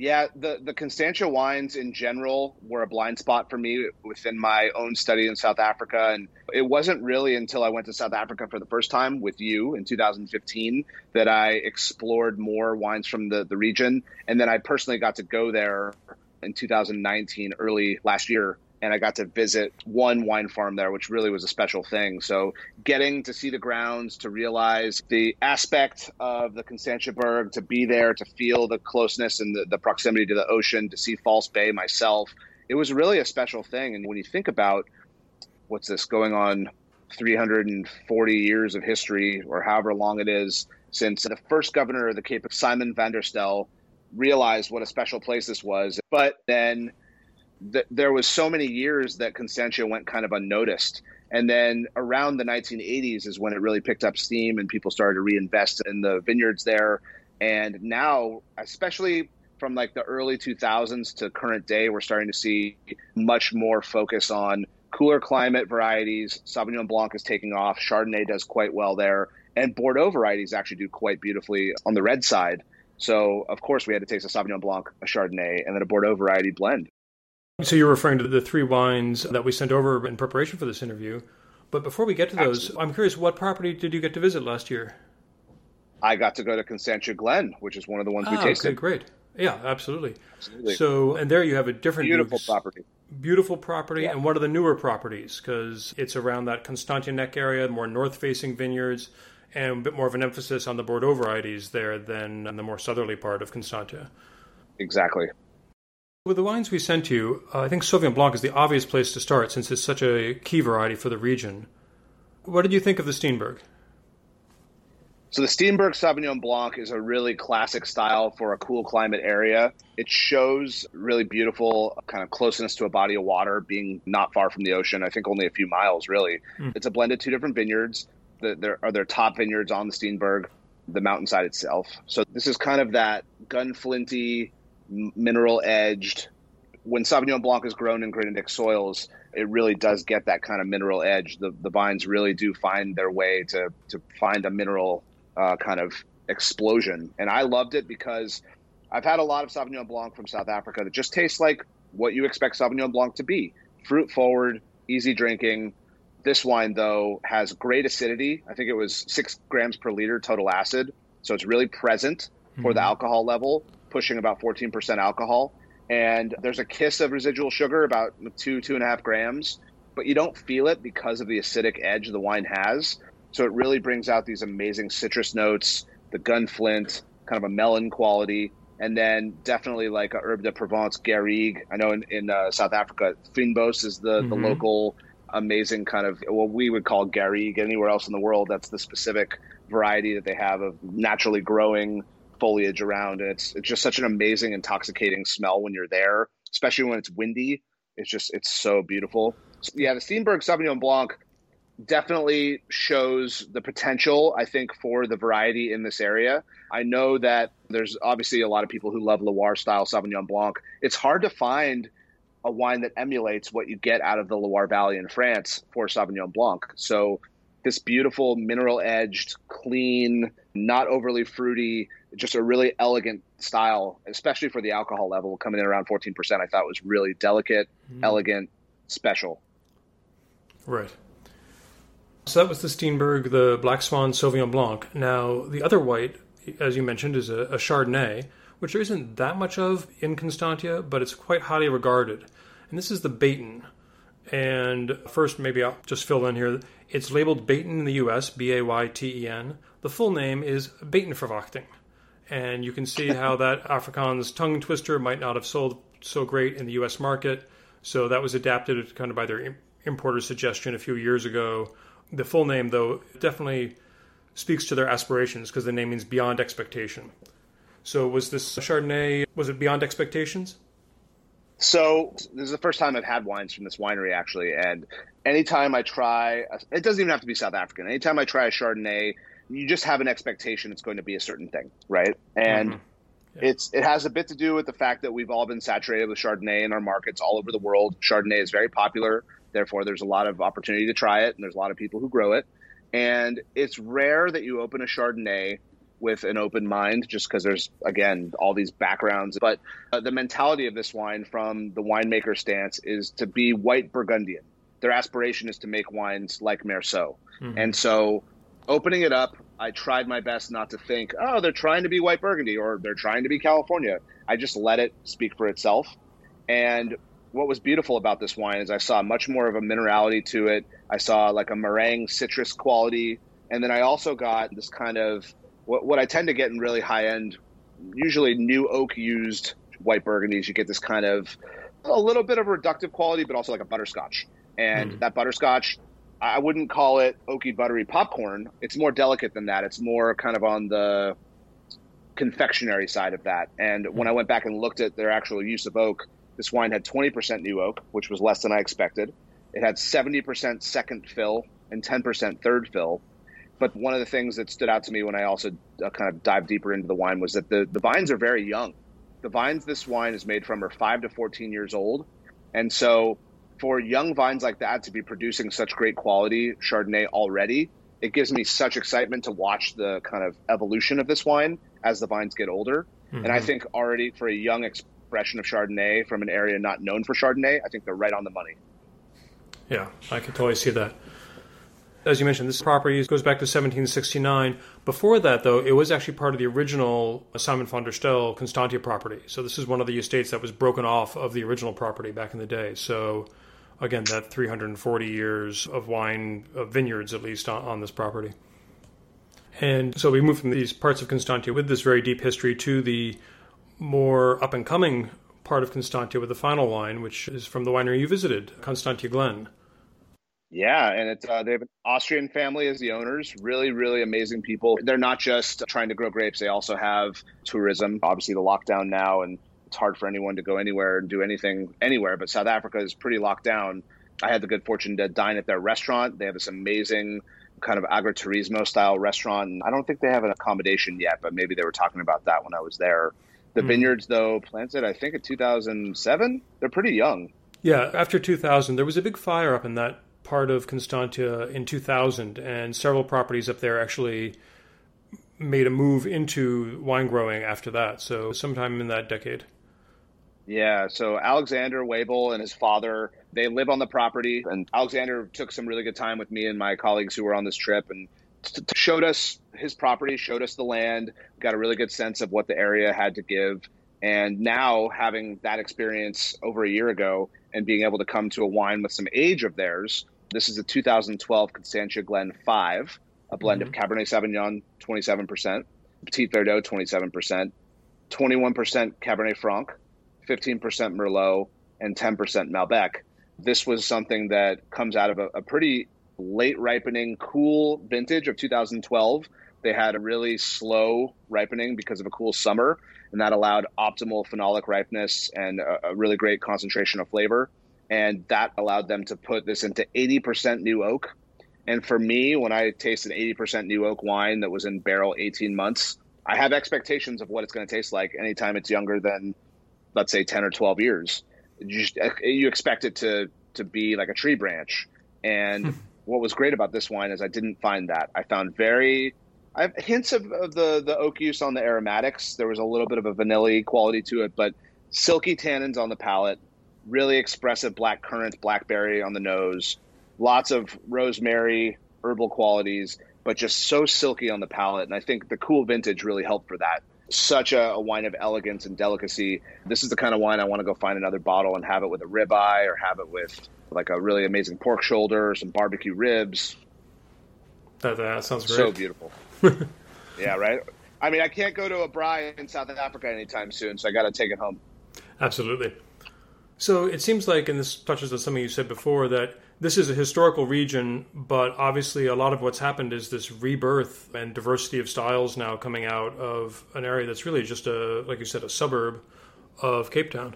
Yeah, the, the Constantia wines in general were a blind spot for me within my own study in South Africa. And it wasn't really until I went to South Africa for the first time with you in 2015 that I explored more wines from the, the region. And then I personally got to go there in 2019, early last year, and I got to visit one wine farm there, which really was a special thing. So getting to see the grounds, to realize the aspect of the Constantiaberg, to be there, to feel the closeness and the, the proximity to the ocean, to see False Bay myself, it was really a special thing. And when you think about what's this going on 340 years of history or however long it is since the first governor of the Cape, Simon van der Stel, realized what a special place this was. But then th- there was so many years that Constantia went kind of unnoticed. And then around the 1980s is when it really picked up steam and people started to reinvest in the vineyards there. And now, especially from like the early 2000s to current day, we're starting to see much more focus on cooler climate varieties. Sauvignon Blanc is taking off. Chardonnay does quite well there. And Bordeaux varieties actually do quite beautifully on the red side. So, of course, we had to taste a Sauvignon Blanc, a Chardonnay, and then a Bordeaux variety blend. So you're referring to the three wines that we sent over in preparation for this interview. But before we get to those, Absolutely. I'm curious, what property did you get to visit last year? I got to go to Constantia Glen, which is one of the ones we Ah, tasted. okay, great. Yeah, absolutely. Absolutely. So, and there you have a different Beautiful view- property. beautiful property, Yeah. and one of the newer properties because it's around that Constantia Neck area, more north-facing vineyards, and a bit more of an emphasis on the Bordeaux varieties there than the more southerly part of Constantia. Exactly. With the wines we sent you, uh, I think Sauvignon Blanc is the obvious place to start since it's such a key variety for the region. What did you think of the Steenberg? So the Steenberg Sauvignon Blanc is a really classic style for a cool climate area. It shows really beautiful kind of closeness to a body of water, being not far from the ocean. I think only a few miles, really. Mm. It's a blend of two different vineyards. The, there are their top vineyards on the Steenberg, the mountainside itself. So this is kind of that gunflinty, mineral edged. When Sauvignon Blanc is grown in granitic soils, it really does get that kind of mineral edge. The, the vines really do find their way to, to find a mineral uh, kind of explosion. And I loved it because I've had a lot of Sauvignon Blanc from South Africa that just tastes like what you expect Sauvignon Blanc to be fruit forward, easy drinking. This wine, though, has great acidity. I think it was six grams per liter total acid. So it's really present for the alcohol level, pushing about 14% alcohol. And there's a kiss of residual sugar, about two, two and a half grams, but you don't feel it because of the acidic edge the wine has. So it really brings out these amazing citrus notes, the gunflint, kind of a melon quality, and then definitely like a herb de Provence, Garrigue. I know in, in uh, South Africa, fynbos is the, the Mhm. local amazing kind of what we would call Garrigue. Anywhere else in the world, that's the specific variety that they have of naturally growing foliage around. And it's, it's just such an amazing, intoxicating smell when you're there, especially when it's windy. It's just, it's so beautiful. So, yeah, the Steenberg Sauvignon Blanc definitely shows the potential, I think, for the variety in this area. I know that there's obviously a lot of people who love Loire style Sauvignon Blanc. It's hard to find a wine that emulates what you get out of the Loire Valley in France for Sauvignon Blanc. So, this beautiful mineral edged, clean, not overly fruity, just a really elegant style, especially for the alcohol level coming in around 14%, I thought was really delicate, hmm. elegant, special. Right. So that was the Steenberg, the Black Swan Sauvignon Blanc. Now, the other white, as you mentioned, is a, a Chardonnay, which there isn't that much of in Constantia, but it's quite highly regarded. And this is the Bayten. And first, maybe I'll just fill in here. It's labeled Bayten in the US, B A Y T E N. The full name is Buitenverwachting. And you can see how that Afrikaans tongue twister might not have sold so great in the US market. So that was adapted kind of by their importer suggestion a few years ago. The full name, though, definitely speaks to their aspirations because the name means beyond expectation. So was this Chardonnay, was it beyond expectations? So this is the first time I've had wines from this winery actually, and anytime I try, it doesn't even have to be South African. Anytime I try a Chardonnay, you just have an expectation it's going to be a certain thing, right? And Mhm. Yeah. it's it has a bit to do with the fact that we've all been saturated with Chardonnay in our markets all over the world. Chardonnay is very popular, therefore there's a lot of opportunity to try it, and there's a lot of people who grow it. And it's rare that you open a Chardonnay with an open mind, just because there's again all these backgrounds. But uh, the mentality of this wine from the winemaker stance is to be white Burgundian. Their aspiration is to make wines like Meursault. Mhm. And so opening it up, I tried my best not to think, oh, they're trying to be white Burgundy or they're trying to be California. I just let it speak for itself. And what was beautiful about this wine is I saw much more of a minerality to it. I saw like a meringue citrus quality. And then I also got this kind of what, what I tend to get in really high end, usually new oak used white Burgundies. You get this kind of a little bit of reductive quality, but also like a butterscotch. And Mm. that butterscotch, I wouldn't call it oaky buttery popcorn. It's more delicate than that. It's more kind of on the confectionery side of that. And when I went back and looked at their actual use of oak, this wine had 20% new oak, which was less than I expected. It had 70% second fill and 10% third fill. But one of the things that stood out to me when I also uh, kind of dived deeper into the wine was that the, the vines are very young. The vines this wine is made from are 5 to 14 years old. And so for young vines like that to be producing such great quality Chardonnay already, it gives me such excitement to watch the kind of evolution of this wine as the vines get older. And I Mhm. think already for a young expression of Chardonnay from an area not known for Chardonnay, I think they're right on the money. Yeah, I can totally see that. As you mentioned, this property goes back to 1769. Before that, though, it was actually part of the original Simon van der Stel Constantia property. So this is one of the estates that was broken off of the original property back in the day. So again, that 340 years of wine, of vineyards at least, on, on this property. And so we move from these parts of Constantia with this very deep history to the more up and coming part of Constantia with the final wine, which is from the winery you visited, Constantia Glen. Yeah, and it's uh, they have an Austrian family as the owners. Really, really amazing people. They're not just trying to grow grapes; they also have tourism. Obviously, the lockdown now, and it's hard for anyone to go anywhere and do anything anywhere. But South Africa is pretty locked down. I had the good fortune to dine at their restaurant. They have this amazing kind of agriturismo style restaurant. I don't think they have an accommodation yet, but maybe they were talking about that when I was there. The mm. vineyards, though, planted I think in 2007. They're pretty young. Yeah, after 2000, there was a big fire up in that part of Constantia in 2000, and several properties up there actually made a move into wine growing after that. So sometime in that decade. Yeah, so Alexander Waibel and his father, they live on the property, and Alexander took some really good time with me and my colleagues who were on this trip and t- t- showed us his property, showed us the land, got a really good sense of what the area had to give. And now, having that experience over a year ago and being able to come to a wine with some age of theirs, this is a 2012 Constantia Glen 5, a blend mm-hmm. of Cabernet Sauvignon, 27%, Petit Verdot, 27%, 21% Cabernet Franc, 15% Merlot, and 10% Malbec. This was something that comes out of a, a pretty late ripening, cool vintage of 2012. They had a really slow ripening because of a cool summer, and that allowed optimal phenolic ripeness and a, a really great concentration of flavor. And that allowed them to put this into 80% new oak. And for me, when I taste an 80% new oak wine that was in barrel 18 months, I have expectations of what it's going to taste like anytime it's younger than let's say 10 or 12 years you, you expect it to to be like a tree branch. And hmm. what was great about this wine is i didn't find that. I found very I have hints of, of, the the oak use on the aromatics. There was a little bit of a vanilla quality to it but silky tannins on the palate really expressive black currant blackberry on the nose lots of rosemary herbal qualities but just so silky on the palate. And i think the cool vintage really helped for that such a, a, wine of elegance and delicacy. This is the kind of wine I want to go find another bottle and have it with a ribeye or have it with like a really amazing pork shoulder, or some barbecue ribs. That, that sounds great. So beautiful. yeah, right. I mean, I can't go to a braai in South Africa anytime soon, so I got to take it home. Absolutely. So it seems like, and this touches on something you said before, that this is a historical region, but obviously a lot of what's happened is this rebirth and diversity of styles now coming out of an area that's really just a, like you said, a suburb of Cape Town.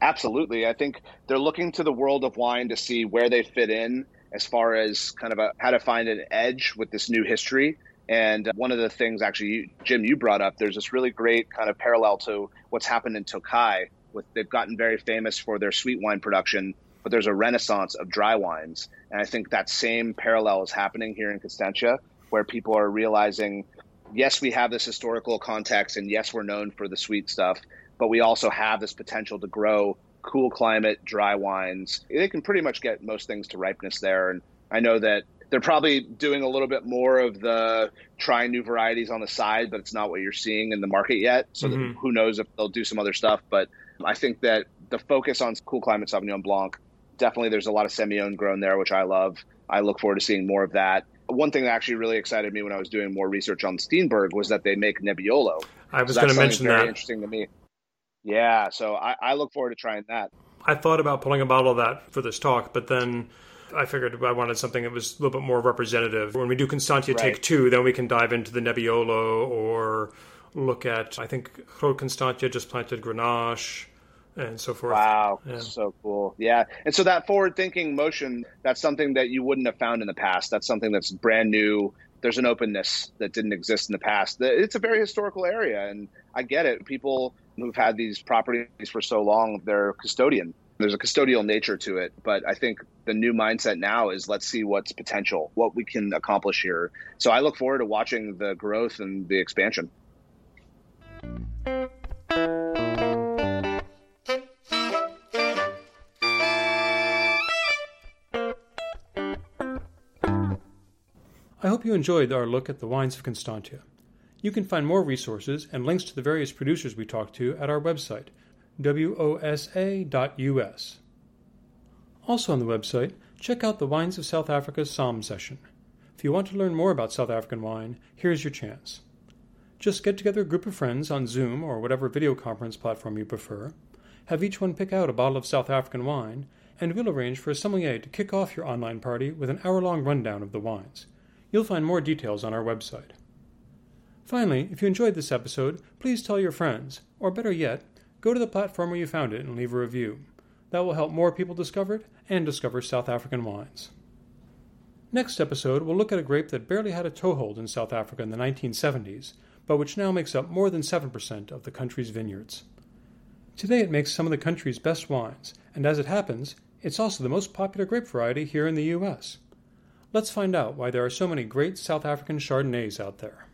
Absolutely. I think they're looking to the world of wine to see where they fit in as far as kind of a, how to find an edge with this new history. And one of the things, actually, Jim, you brought up, there's this really great kind of parallel to what's happened in Tokai. With they've gotten very famous for their sweet wine production, but there's a renaissance of dry wines. And I think that same parallel is happening here in Constantia, where people are realizing, yes, we have this historical context, and yes, we're known for the sweet stuff, but we also have this potential to grow cool climate, dry wines. They can pretty much get most things to ripeness there. And I know that they're probably doing a little bit more of the trying new varieties on the side, but it's not what you're seeing in the market yet. So mm-hmm. who knows if they'll do some other stuff. But I think that the focus on cool climate Sauvignon Blanc definitely there's a lot of Semillon grown there, which I love. I look forward to seeing more of that. One thing that actually really excited me when I was doing more research on Steenberg was that they make Nebbiolo. I was so going to mention very that. Interesting to me. Yeah, so I, I look forward to trying that. I thought about pulling a bottle of that for this talk, but then I figured I wanted something that was a little bit more representative. When we do Constantia right. Take Two, then we can dive into the Nebbiolo or look at, I think, Groot Constantia just planted Grenache and so forth. Wow, yeah. so cool. Yeah, and so that forward-thinking motion, that's something that you wouldn't have found in the past. That's something that's brand new. There's an openness that didn't exist in the past. It's a very historical area, and I get it. People who've had these properties for so long, they're custodian. There's a custodial nature to it, but I think the new mindset now is let's see what's potential, what we can accomplish here. So I look forward to watching the growth and the expansion. Hope you enjoyed our look at the wines of Constantia. You can find more resources and links to the various producers we talked to at our website, wosa.us. Also on the website, check out the Wines of South Africa's Somm session. If you want to learn more about South African wine, here's your chance. Just get together a group of friends on Zoom or whatever video conference platform you prefer, have each one pick out a bottle of South African wine, and we'll arrange for a sommelier to kick off your online party with an hour long rundown of the wines. You'll find more details on our website. Finally, if you enjoyed this episode, please tell your friends, or better yet, go to the platform where you found it and leave a review. That will help more people discover it and discover South African wines. Next episode, we'll look at a grape that barely had a toehold in South Africa in the 1970s, but which now makes up more than 7% of the country's vineyards. Today it makes some of the country's best wines, and as it happens, it's also the most popular grape variety here in the U.S. Let's find out why there are so many great South African Chardonnays out there.